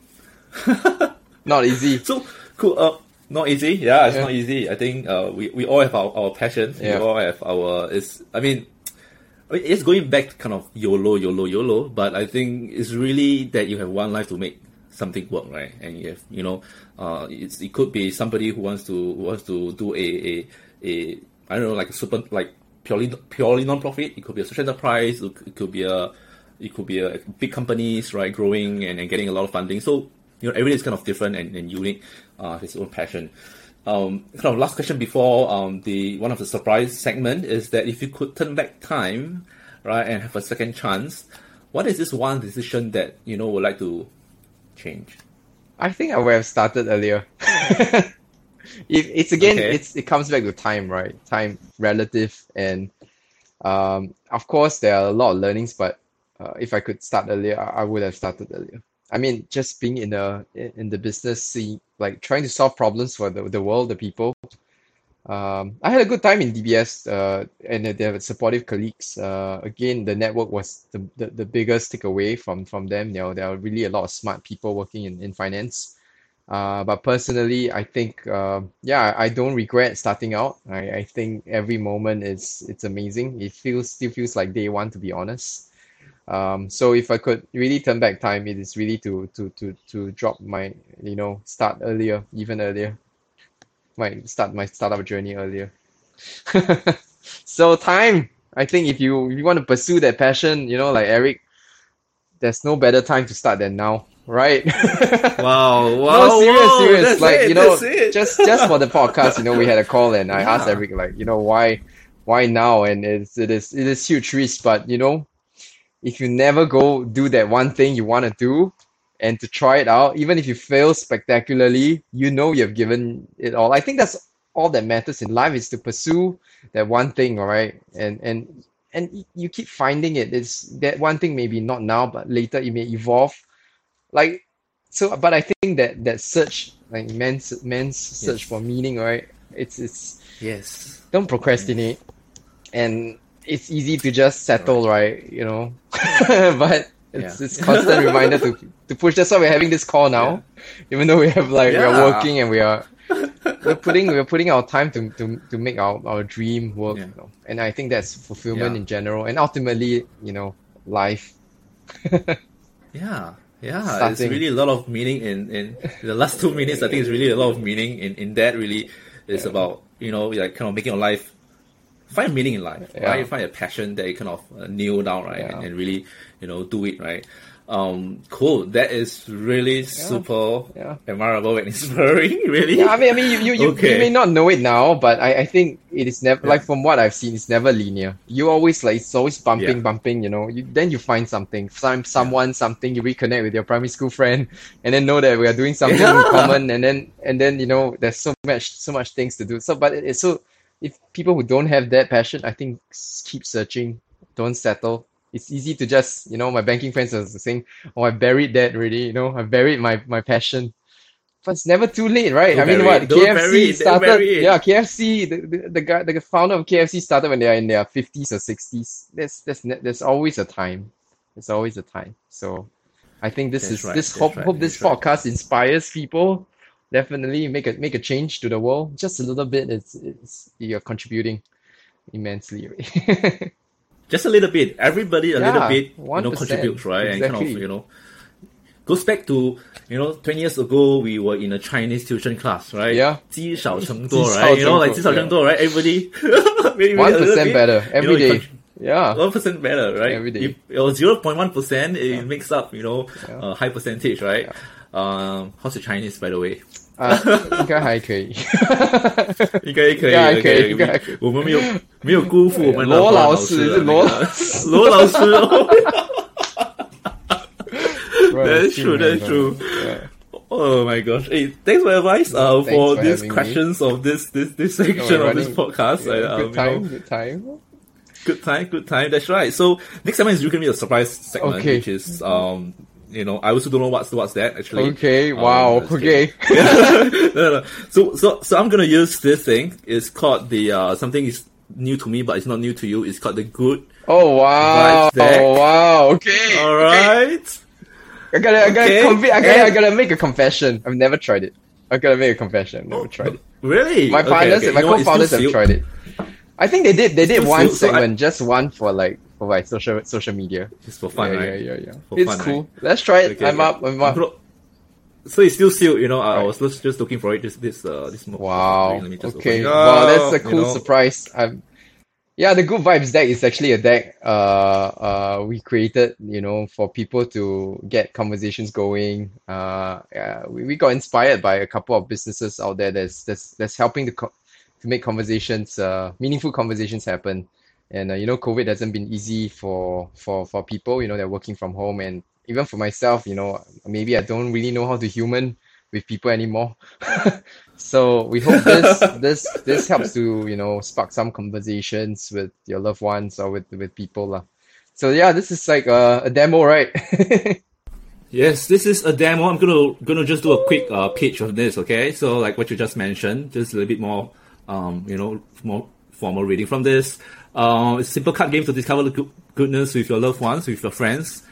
Speaker 2: Not easy.
Speaker 1: So cool. Uh, not easy. Yeah, it's
Speaker 2: Yeah.
Speaker 1: not easy. I think uh, we we all have our, our passion.
Speaker 2: Yeah.
Speaker 1: We all have our. It's. I mean, I mean, it's going back to kind of YOLO, YOLO, YOLO. But I think it's really that you have one life to make something work, right? And you have, you know, uh, it's, it could be somebody who wants to who wants to do a a, a I don't know, like a super like purely purely non-profit. It could be a social enterprise. It could- be a it could be a big companies, right, growing and, and getting a lot of funding. So you know, everything is kind of different and, and unique, uh, his own passion. Um, kind of last question before um, the one of the surprise segment is that if you could turn back time, right, and have a second chance, what is this one decision that you know would like to change?
Speaker 2: I think I would have started earlier. If it's again,
Speaker 1: Okay.
Speaker 2: it's it comes back to time, right? Time relative, and um, of course there are a lot of learnings. But uh, if I could start earlier, I, I would have started earlier. I mean, just being in the in the business, see like trying to solve problems for the the world, the people. Um, I had a good time in DBS, uh, and they have supportive colleagues. Uh, again, the network was the, the, the biggest takeaway from from them. You know, there are really a lot of smart people working in, in finance. Uh, but personally, I think, uh, yeah, I don't regret starting out. I, I think every moment is it's amazing. It feels still feels like day one, to be honest. Um, so if I could really turn back time, it is really to to to to drop my you know start earlier, even earlier. My start my startup journey earlier. so time, I think if you if you want to pursue that passion, you know, like Eric, there's no better time to start than now right?
Speaker 1: wow, wow,
Speaker 2: no, serious,
Speaker 1: wow,
Speaker 2: serious. Like
Speaker 1: it,
Speaker 2: you know, just just for the podcast, you know, we had a call and I asked Eric like, you know, why why now? And it's it is it is huge risk, but you know, if you never go do that one thing you want to do and to try it out, even if you fail spectacularly, you know you've given it all. I think that's all that matters in life is to pursue that one thing, all right? And and and you keep finding it. It's that one thing maybe not now, but later it may evolve. Like so, but I think that that search, like man's man's search
Speaker 1: Yes.
Speaker 2: for meaning, right? It's it's
Speaker 1: Yes.
Speaker 2: don't procrastinate, and it's easy to just settle, right? You know, but it's
Speaker 1: Yeah.
Speaker 2: it's constant reminder to to push. That's why we're having this call now, even though we have like we're working and we are we're putting we're putting our time to to, to make our, our dream work.
Speaker 1: Yeah.
Speaker 2: You know? And I think that's fulfillment
Speaker 1: Yeah.
Speaker 2: in general, and ultimately, you know, life.
Speaker 1: Yeah. Yeah,
Speaker 2: Starting.
Speaker 1: it's really a lot of meaning in, in the last two minutes. I think it's really a lot of meaning in, in that. Really, it's about you know like kind of making your life find meaning in life,
Speaker 2: Yeah.
Speaker 1: right? Find a passion that you kind of uh, nail down, right,
Speaker 2: Yeah.
Speaker 1: and, and really you know do it, right? Um, cool. That is really super
Speaker 2: Yeah.
Speaker 1: admirable and inspiring. Really.
Speaker 2: Yeah, I mean, I mean, you, you, you,
Speaker 1: Okay.
Speaker 2: you may not know it now, but I, I think it is never like from what I've seen, it's never linear. You always like it's always bumping, bumping. You know, you, then you find something, some someone, something. You reconnect with your primary school friend, and then know that we are doing something in common, and then and then you know there's so much so much things to do. So, but it- it's so if people who don't have that passion, I think keep searching, don't settle. It's easy to just you know my banking friends are saying, oh I buried that already. You know I buried my my passion. But it's never too late, right?
Speaker 1: Don't
Speaker 2: I mean, what
Speaker 1: it. Don't bury
Speaker 2: KFC started? Yeah, KFC. The, the, the guy, the founder of KFC started when they are in their fifties or sixties. There's there's there's always a time. There's always a time. So, I think this
Speaker 1: That's
Speaker 2: is
Speaker 1: right,
Speaker 2: this hope
Speaker 1: right,
Speaker 2: hope this
Speaker 1: right.
Speaker 2: podcast inspires people Definitely make a make a change to the world. Just a little bit. It's it's you're contributing immensely.
Speaker 1: just a little bit. Everybody a little
Speaker 2: Yeah,
Speaker 1: bit, you
Speaker 2: 1%,
Speaker 1: know, contributes, right? And kind
Speaker 2: exactly.
Speaker 1: of, you know, goes back to, you know, 20 years ago, we were in a Chinese tuition class, right?
Speaker 2: Yeah.
Speaker 1: 积少成多,
Speaker 2: 积少
Speaker 1: right? You know,
Speaker 2: 成
Speaker 1: like
Speaker 2: 多,
Speaker 1: 积少成多, right? Everybody, maybe
Speaker 2: One
Speaker 1: a little
Speaker 2: percent
Speaker 1: bit,
Speaker 2: better
Speaker 1: you know,
Speaker 2: every
Speaker 1: you
Speaker 2: day.
Speaker 1: con-
Speaker 2: Yeah.
Speaker 1: One percent better, right?
Speaker 2: Every day.
Speaker 1: If or zero point one percent, it makes up, you know,
Speaker 2: Yeah.
Speaker 1: a high percentage, right? Um, how's your Chinese, by the way?
Speaker 2: 啊，应该还可以。
Speaker 1: 应该可以，
Speaker 2: 应该可以
Speaker 1: OK，
Speaker 2: 应该可以
Speaker 1: 我们没有没有辜负我们的
Speaker 2: 罗老
Speaker 1: 老
Speaker 2: 师
Speaker 1: 的
Speaker 2: 罗
Speaker 1: 那个罗老师哦。That's true, that's true.
Speaker 2: Yeah.
Speaker 1: Oh my gosh! Hey, thanks for advice. Uh,
Speaker 2: Thanks
Speaker 1: for
Speaker 2: for
Speaker 1: these
Speaker 2: having me.
Speaker 1: questions of this this this
Speaker 2: No,
Speaker 1: section
Speaker 2: we're
Speaker 1: of this
Speaker 2: running-
Speaker 1: podcast.
Speaker 2: yeah,
Speaker 1: I, um,
Speaker 2: good
Speaker 1: you
Speaker 2: time,
Speaker 1: know,
Speaker 2: good time.
Speaker 1: good time, good time. That's right. So next segment is going to be a surprise segment,
Speaker 2: Okay.
Speaker 1: which is um, you know, I also don't know what's what's that actually.
Speaker 2: Okay,
Speaker 1: Um,
Speaker 2: wow,
Speaker 1: just
Speaker 2: okay.
Speaker 1: no, no, no. So, so, so I'm gonna use this thing. It's called the uh, something is new to me, but it's not new to you. It's called the good.
Speaker 2: Oh wow,
Speaker 1: Vibes deck.
Speaker 2: oh wow, okay.
Speaker 1: All right. okay.
Speaker 2: I gotta, I gotta,
Speaker 1: Okay,
Speaker 2: convi- I gotta, I gotta make a confession. I've never tried it. I gotta make a confession. Never tried it.
Speaker 1: Really?
Speaker 2: My
Speaker 1: Okay,
Speaker 2: partners,
Speaker 1: okay.
Speaker 2: my
Speaker 1: You know
Speaker 2: co-founders have
Speaker 1: sealed.
Speaker 2: tried it. I think they did. They did
Speaker 1: still
Speaker 2: one
Speaker 1: sealed, so I-
Speaker 2: segment, just one for like for like social social media.
Speaker 1: Just for fun,
Speaker 2: yeah,
Speaker 1: right?
Speaker 2: yeah, yeah, yeah.
Speaker 1: For
Speaker 2: it's
Speaker 1: fun,
Speaker 2: cool.
Speaker 1: right?
Speaker 2: Let's try it.
Speaker 1: Okay,
Speaker 2: I'm
Speaker 1: okay.
Speaker 2: up. I'm up.
Speaker 1: gonna- So it's still sealed, you know. I, I was just, just looking for it. This this uh this. mo-
Speaker 2: Wow.
Speaker 1: Let me just
Speaker 2: Okay.
Speaker 1: open it
Speaker 2: Wow, that's a
Speaker 1: you
Speaker 2: cool
Speaker 1: know.
Speaker 2: surprise. I'm, yeah, the Good Vibes deck is actually a deck uh uh we created, you know, for people to get conversations going. Uh yeah, we, we got inspired by a couple of businesses out there that's that's that's helping to co- to make conversations uh meaningful conversations happen. And uh, you know, COVID hasn't been easy for for for people, you know, they're working from home and even for myself, you know, maybe I don't really know how to human with people anymore. So we hope this this this helps to you know spark some conversations with your loved ones or with with people lah. So yeah, this is like a, a demo, right?
Speaker 1: Yes, this is a demo. I'm gonna gonna just do a quick uh, pitch of this. Okay, so like what you just mentioned, just a little bit more, um, you know, more formal reading from this. Uh, it's a simple card game to discover the good, goodness with your loved ones, with your friends.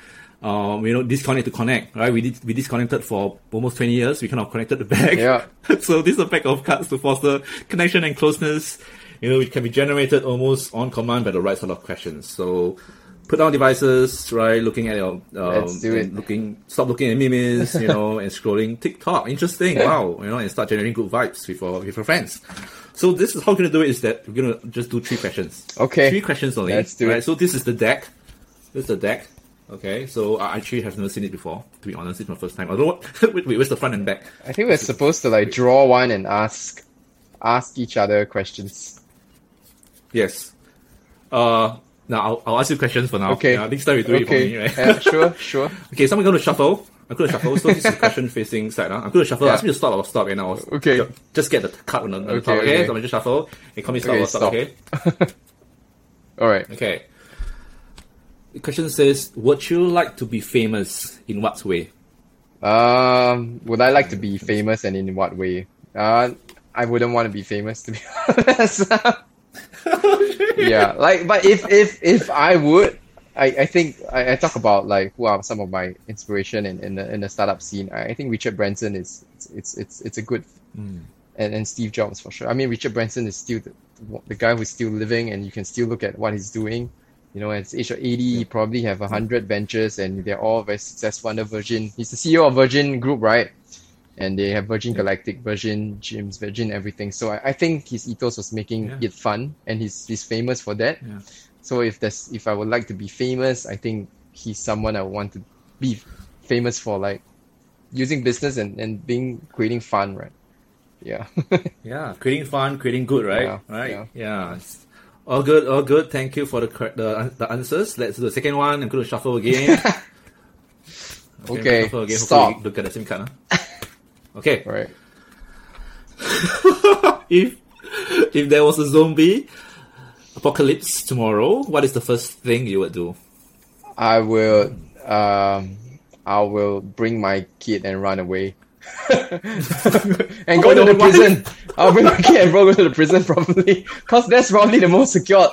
Speaker 1: um, you know, disconnect to connect, right? We did, we disconnected for almost 20 years. We kind of connected the back.
Speaker 2: Yeah.
Speaker 1: so this is a pack of cards to foster connection and closeness. You know, it can be generated almost on command by the right sort of questions. So put down devices, right? Looking at your, um,
Speaker 2: Let's do it.
Speaker 1: looking, stop looking at memes, you know, and scrolling TikTok. Interesting. Wow. You know, and start generating good vibes with your, with your friends. So this is how we're gonna do it is that we're gonna just do three questions.
Speaker 2: Okay.
Speaker 1: Three questions only.
Speaker 2: Let's do
Speaker 1: right?
Speaker 2: it.
Speaker 1: So this is the deck. This is the deck. Okay, so I actually have never seen it before. To be honest, it's my first time. Although, wait, wait, where's the front and back?
Speaker 2: I think we're supposed to like draw one and ask ask each other questions.
Speaker 1: Yes. Uh, now I'll, I'll ask you questions for now.
Speaker 2: Okay.
Speaker 1: Yeah, next time you do it for me, right?
Speaker 2: yeah, sure, sure.
Speaker 1: okay, so I'm going to shuffle. I'm going to shuffle. So this is question facing side. Huh? I'm going to shuffle.
Speaker 2: Yeah.
Speaker 1: Ask me to stop or stop, and I'll
Speaker 2: Okay.
Speaker 1: just get the card on the, on the
Speaker 2: Okay,
Speaker 1: top. Okay,
Speaker 2: okay.
Speaker 1: so I'm just shuffle. And call me stop
Speaker 2: Okay,
Speaker 1: or stop.
Speaker 2: stop.
Speaker 1: Okay.
Speaker 2: All right.
Speaker 1: Okay. The question says, "Would you like to be famous? In what way?"
Speaker 2: Um, would I like to be famous and in what way? Uh, I wouldn't want to be famous to be honest. yeah, like, but if if if I would, I, I think I, I talk about like who are some of my inspiration in, in the in the startup scene. I, I think Richard Branson is it's it's it's, it's a good mm. and, and Steve Jobs for sure. I mean, Richard Branson is still the, the guy who's still living, and you can still look at what he's doing. You know, at age of 80, he probably have 100 ventures, and they're all very successful under Virgin. He's the CEO of Virgin Group, right? And they have Virgin Galactic, Virgin Gyms, Virgin everything. So I, I think his ethos was making
Speaker 1: Yeah.
Speaker 2: it fun, and he's he's famous for that. So if there's if I would like to be famous, I think he's someone I want to be famous for, like using business and, and being creating fun, right? Yeah.
Speaker 1: Yeah, creating fun, creating good, right?
Speaker 2: Yeah,
Speaker 1: right.
Speaker 2: yeah.
Speaker 1: Yeah. All good, all good. Thank you for the the, the answers. Let's do the second one. I'm going to shuffle again.
Speaker 2: Okay,
Speaker 1: shuffle again.
Speaker 2: stop.
Speaker 1: Look at the same card. Huh? Okay.
Speaker 2: All right.
Speaker 1: if if there was a zombie apocalypse tomorrow, what is the first thing you would do?
Speaker 2: I will um I will bring my kid and run away. and go
Speaker 1: Oh,
Speaker 2: to the prison. I'll bring my kid and go to the prison probably. Cause that's probably the most secure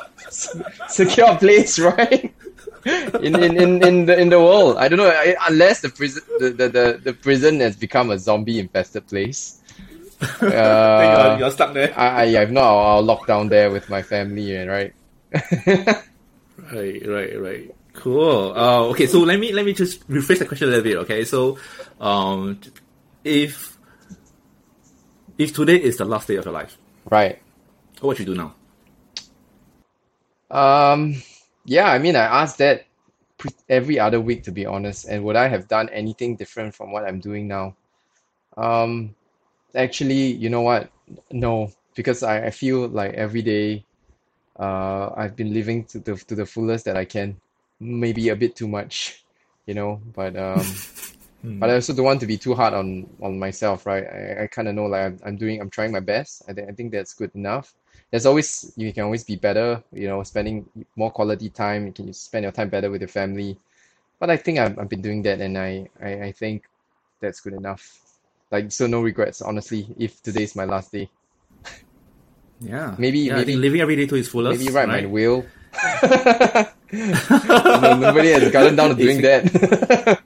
Speaker 2: secure place, right? In, in, in, in the in the world. I don't know I, unless the prison the, the, the, the prison has become a zombie infested place. Uh,
Speaker 1: you're stuck there.
Speaker 2: I, I I'm not I'll lock down there with my family and right.
Speaker 1: Right, right, right. Cool. Uh, okay, so let me let me just rephrase the question a little bit. Okay, so um, if if today is the last day of your life,
Speaker 2: right.
Speaker 1: what would you do now?
Speaker 2: Um, yeah, I mean, I asked that every other week, to be honest. And would I have done anything different from what I'm doing now? Um, actually, you know what? No, because I, I feel like every day, uh, I've been living to the to the fullest that I can. Maybe a bit too much, you know, but um, but I also don't want to be too hard on on myself, right? I, I kind of know like I'm, I'm doing, I'm trying my best. I think I think that's good enough there's always you can always be better you know spending more quality time you can spend your time better with your family but i think i've, I've been doing that and I, I i think that's good enough like so no regrets honestly if today's my last day.
Speaker 1: Yeah,
Speaker 2: Maybe-
Speaker 1: yeah, I
Speaker 2: maybe-
Speaker 1: think living every day to its fullest.
Speaker 2: maybe write my will. No, nobody has gotten down to doing that.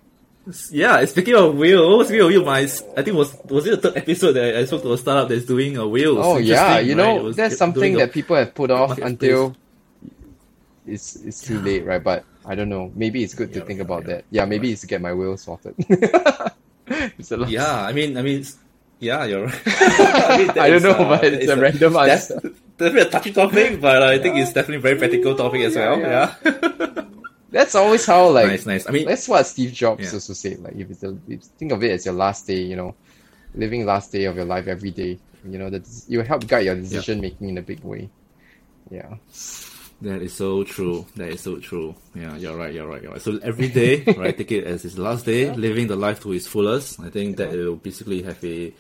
Speaker 1: Yeah, speaking of will, speaking of will, my I think was was it the third episode that I spoke to a startup that's doing a will.
Speaker 2: oh yeah you know
Speaker 1: was
Speaker 2: that's something that people have put off until it's it's too late right? But i don't know maybe it's good to think
Speaker 1: yeah,
Speaker 2: about
Speaker 1: yeah.
Speaker 2: that. Yeah maybe it's to get my will sorted it's a lot
Speaker 1: Yeah, I mean, I mean, yeah, you're right. I, mean,
Speaker 2: I don't know,
Speaker 1: uh,
Speaker 2: but it's
Speaker 1: is
Speaker 2: a random
Speaker 1: that's
Speaker 2: answer.
Speaker 1: definitely a touchy topic, but I think it's definitely a very practical topic as well.
Speaker 2: yeah.
Speaker 1: Yeah,
Speaker 2: That's always how like
Speaker 1: nice, nice. I mean,
Speaker 2: that's what Steve Jobs
Speaker 1: Yeah.
Speaker 2: also said. Like if it's a, if think of it as your last day, you know, living last day of your life every day. You know that you help guide your decision making in a big way. Yeah.
Speaker 1: That is so true. That is so true. Yeah, you're right. You're right. You're right. So every day, right, take it as his last day, living the life to its fullest. I think that it will basically have a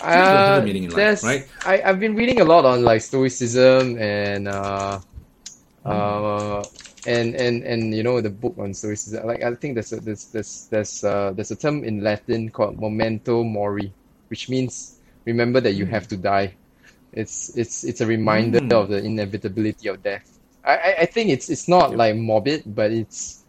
Speaker 2: Uh,
Speaker 1: meaning in life, right?
Speaker 2: I, I've been reading a lot on like stoicism and uh,
Speaker 1: Hmm.
Speaker 2: uh, and and and you know the book on stoicism. Like I think there's a, there's there's there's uh, there's a term in Latin called memento mori, which means remember that you
Speaker 1: Hmm.
Speaker 2: have to die. It's it's it's a reminder of the inevitability of death. I, I, I think it's it's not like morbid, but it's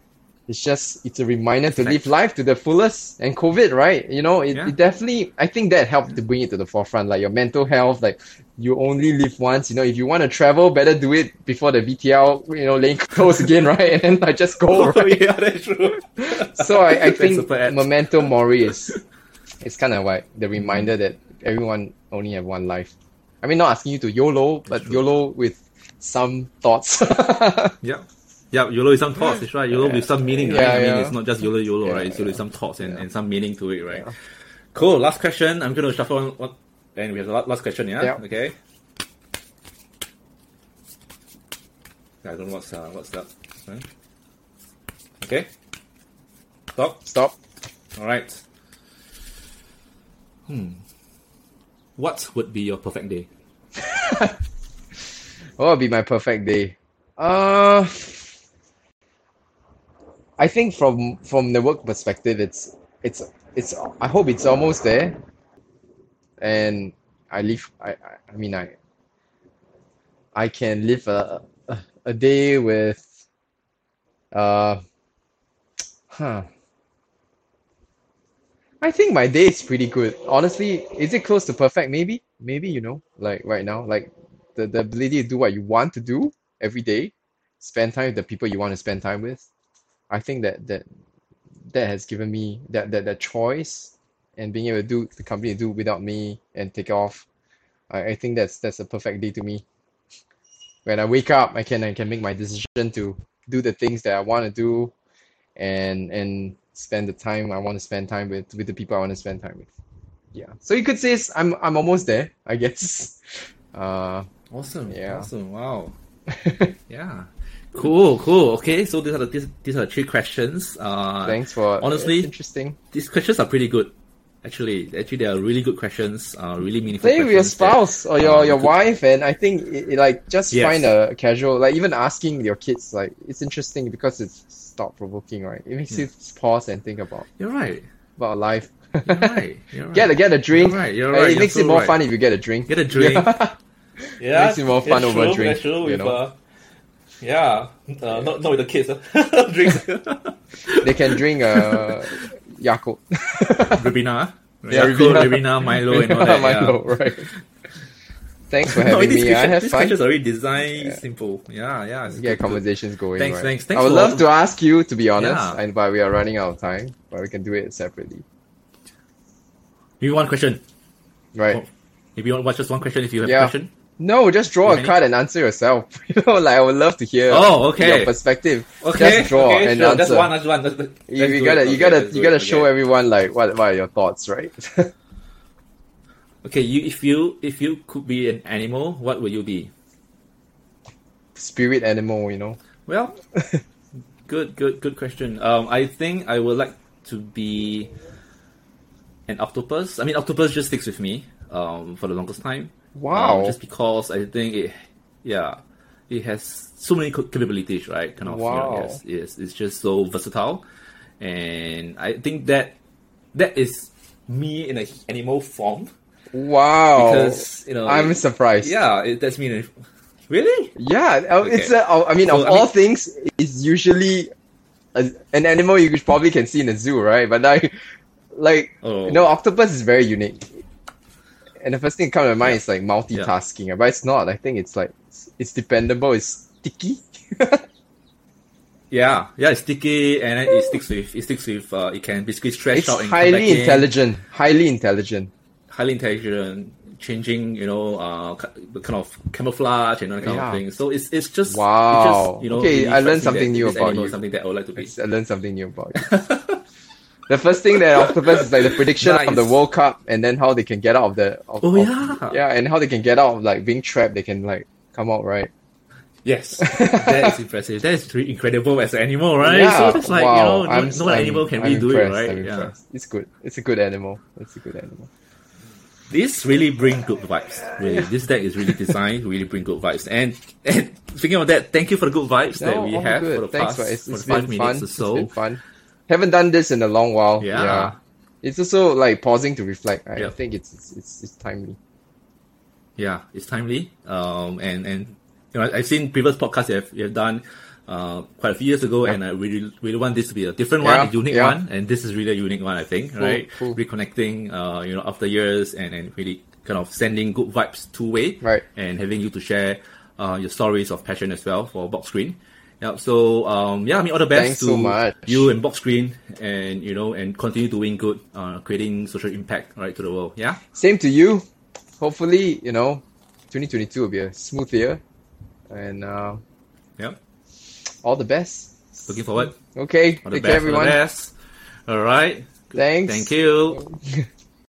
Speaker 2: it's just it's a reminder to live life to the fullest. And covid right? You know it,
Speaker 1: Yeah.
Speaker 2: it definitely i think that helped to bring it to the forefront like your mental health like you only live once. You know if you want to travel better do it before the vtl you know lane close again right? And then like just go
Speaker 1: Oh,
Speaker 2: right?
Speaker 1: yeah, that's true.
Speaker 2: so i, I think memento mori is it's kind of like the reminder that everyone only have one life. I mean not asking you to yolo but yolo with some thoughts
Speaker 1: Yeah. Yeah, YOLO is some thoughts, that's right. YOLO with some meaning, right?
Speaker 2: Yeah,
Speaker 1: I mean,
Speaker 2: yeah.
Speaker 1: it's not just YOLO, YOLO,
Speaker 2: Yeah,
Speaker 1: right? It's YOLO with some thoughts and,
Speaker 2: Yeah.
Speaker 1: and some meaning to it, right?
Speaker 2: Yeah.
Speaker 1: Cool. Last question. I'm going to shuffle one. one and we have the last question, yeah?
Speaker 2: Yeah.
Speaker 1: Okay. I don't know what's, uh, what's that. Huh? Okay. Stop.
Speaker 2: stop
Speaker 1: All right. Hmm. What would be your perfect day?
Speaker 2: What would be my perfect day? Uh, I think from from the work perspective, it's it's it's. I hope it's almost there, and I live. I I, mean I. I can live a a, a day with. Uh. Huh. I think my day is pretty good. Honestly, is it close to perfect? Maybe, maybe you know, like right now, like the, the ability to do what you want to do every day, spend time with the people you want to spend time with. I think that that that has given me that that, that choice and being able to do the company do without me and take off. I, I think that's that's a perfect day to me. When I wake up, I can I can make my decision to do the things that I want to do and and spend the time I want to spend time with with the people I want to spend time with. Yeah. So you could say I'm I'm almost there, I guess. Uh
Speaker 1: Awesome.
Speaker 2: Yeah.
Speaker 1: Awesome. Wow. Yeah. Cool, cool. Okay, so these are the these, these are the three questions. Uh,
Speaker 2: Thanks for
Speaker 1: honestly,
Speaker 2: it's interesting.
Speaker 1: these questions are pretty good. Actually, actually, they are really good questions. Uh, really meaningful.
Speaker 2: Play with your
Speaker 1: questions that-
Speaker 2: spouse or your, your
Speaker 1: could-
Speaker 2: wife, and I think it, it, like just
Speaker 1: Yes.
Speaker 2: find a casual like even asking your kids like it's interesting because it's thought provoking, right? It makes
Speaker 1: Yeah.
Speaker 2: you pause and think about
Speaker 1: You're right.
Speaker 2: about life.
Speaker 1: You're right. You're right.
Speaker 2: Get a get a drink.
Speaker 1: You're right. You're right.
Speaker 2: It
Speaker 1: You're
Speaker 2: makes
Speaker 1: so
Speaker 2: it more
Speaker 1: right.
Speaker 2: fun if you get a drink.
Speaker 1: Get a drink.
Speaker 2: Yeah.
Speaker 1: Yeah,
Speaker 2: Makes it more fun
Speaker 1: that's
Speaker 2: over a
Speaker 1: true,
Speaker 2: drink,
Speaker 1: That's true.
Speaker 2: you know.
Speaker 1: uh, yeah, uh, not not with the kids. Uh. Drinks.
Speaker 2: they can drink uh Yakult.
Speaker 1: Ribena.
Speaker 2: Yeah,
Speaker 1: Yakult,
Speaker 2: Ribena.
Speaker 1: Ribena, Milo, and all that.
Speaker 2: Milo, right. Thanks for
Speaker 1: yeah. No,
Speaker 2: having
Speaker 1: these
Speaker 2: me. I
Speaker 1: questions,
Speaker 2: have
Speaker 1: these
Speaker 2: fun.
Speaker 1: questions are already designed
Speaker 2: Yeah.
Speaker 1: simple. Yeah, yeah. It's
Speaker 2: Get
Speaker 1: good, good.
Speaker 2: conversations going.
Speaker 1: Thanks,
Speaker 2: right?
Speaker 1: thanks, thanks
Speaker 2: I would
Speaker 1: for-
Speaker 2: love to ask you, to be honest,
Speaker 1: Yeah.
Speaker 2: and but we are running out of time. But we can do it separately,
Speaker 1: Maybe one question.
Speaker 2: right?
Speaker 1: Maybe one, just one question if you have
Speaker 2: Yeah.
Speaker 1: a question.
Speaker 2: No, just draw a card and answer yourself. You know, like I would love to hear
Speaker 1: Oh, okay.
Speaker 2: your perspective.
Speaker 1: Okay,
Speaker 2: Just draw
Speaker 1: okay,
Speaker 2: and
Speaker 1: sure.
Speaker 2: answer.
Speaker 1: That's one. That's one. That's, that's,
Speaker 2: You, you gotta,
Speaker 1: it.
Speaker 2: you gotta, you gotta show
Speaker 1: Okay.
Speaker 2: everyone like what, what are your thoughts, right?
Speaker 1: Okay, you if you if you could be an animal, what would you be?
Speaker 2: Spirit animal, you know.
Speaker 1: Well, good, good, good question. Um, I think I would like to be an octopus. I mean, octopus just sticks with me. Um, for the longest time.
Speaker 2: Wow.
Speaker 1: Um, just because I think it, yeah, it has so many capabilities, right? Kind of.
Speaker 2: Wow.
Speaker 1: You know, yes, yes, it's just so versatile, and I think that that is me in an animal form
Speaker 2: Wow.
Speaker 1: because you know
Speaker 2: I'm
Speaker 1: it-
Speaker 2: surprised.
Speaker 1: yeah, it, that's me. in a- Really?
Speaker 2: Yeah, uh, it's
Speaker 1: Okay.
Speaker 2: a, uh, I mean,
Speaker 1: So,
Speaker 2: of
Speaker 1: I
Speaker 2: all
Speaker 1: mean-
Speaker 2: things, it's usually a, an animal you probably can see in a zoo, right? But like, like
Speaker 1: Oh.
Speaker 2: you know, octopus is very unique. And the first thing that comes to mind is like multitasking, but it's not. I think it's like it's, it's dependable. It's sticky.
Speaker 1: Yeah, yeah, it's sticky and it sticks with it sticks with uh, it can basically stretch
Speaker 2: it's
Speaker 1: out back
Speaker 2: highly
Speaker 1: in.
Speaker 2: intelligent. Highly intelligent.
Speaker 1: highly intelligent, changing, you know, uh, kind of camouflage and that kind
Speaker 2: Yeah.
Speaker 1: of thing. So it's it's just
Speaker 2: Wow.
Speaker 1: It's just, you know,
Speaker 2: Okay,
Speaker 1: really
Speaker 2: I learned something new about you.
Speaker 1: Something that I would like to be.
Speaker 2: I learned something new about you. the first thing that octopus is like the prediction of the World Cup, and then how they can get out of the. Of,
Speaker 1: Oh,
Speaker 2: of-
Speaker 1: yeah.
Speaker 2: yeah, and how they can get out of like being trapped. They can like come out right.
Speaker 1: Yes, that is impressive. That is really incredible as an animal, right?
Speaker 2: Yeah,
Speaker 1: so it's like
Speaker 2: wow.
Speaker 1: you know, no,
Speaker 2: I'm-
Speaker 1: no
Speaker 2: I'm-
Speaker 1: animal can
Speaker 2: I'm
Speaker 1: really do it, right?
Speaker 2: I'm
Speaker 1: Yeah.
Speaker 2: impressed. It's good. It's a good animal. It's a good animal.
Speaker 1: This really bring good vibes. Really, this deck is really designed to really bring good vibes. And and speaking of that, thank you for the good vibes that we have
Speaker 2: good.
Speaker 1: for the
Speaker 2: Thanks
Speaker 1: past
Speaker 2: for it's, it's
Speaker 1: the five
Speaker 2: been
Speaker 1: minutes
Speaker 2: fun.
Speaker 1: or so.
Speaker 2: Haven't done this in a long while.
Speaker 1: Yeah. yeah.
Speaker 2: It's also like pausing to reflect. I
Speaker 1: Yep.
Speaker 2: think it's, it's it's it's timely.
Speaker 1: Yeah, it's timely. Um, and and you know, I've seen previous podcasts you have, you have done. uh, quite a few years ago, and I really really want this to be a different
Speaker 2: Yeah,
Speaker 1: one, a unique
Speaker 2: yeah.
Speaker 1: one, and this is really a unique one, I think, right?
Speaker 2: cool.
Speaker 1: Reconnecting, uh, you know, after years, and and really kind of sending good vibes two way,
Speaker 2: Right.
Speaker 1: And having you to share uh, your stories of passion as well for boxgreen. Yeah, so um, yeah, I mean all the best
Speaker 2: Thanks
Speaker 1: to
Speaker 2: so
Speaker 1: you and boxgreen, and you know, and continue doing good, uh, creating social impact right to the world. Yeah.
Speaker 2: Same to you. Hopefully, you know, 2022 will be a smooth year, and uh,
Speaker 1: Yeah.
Speaker 2: all the best.
Speaker 1: Looking forward.
Speaker 2: Okay,
Speaker 1: All the
Speaker 2: take care,
Speaker 1: best. All
Speaker 2: everyone.
Speaker 1: the best. All right.
Speaker 2: Thanks.
Speaker 1: Thank you.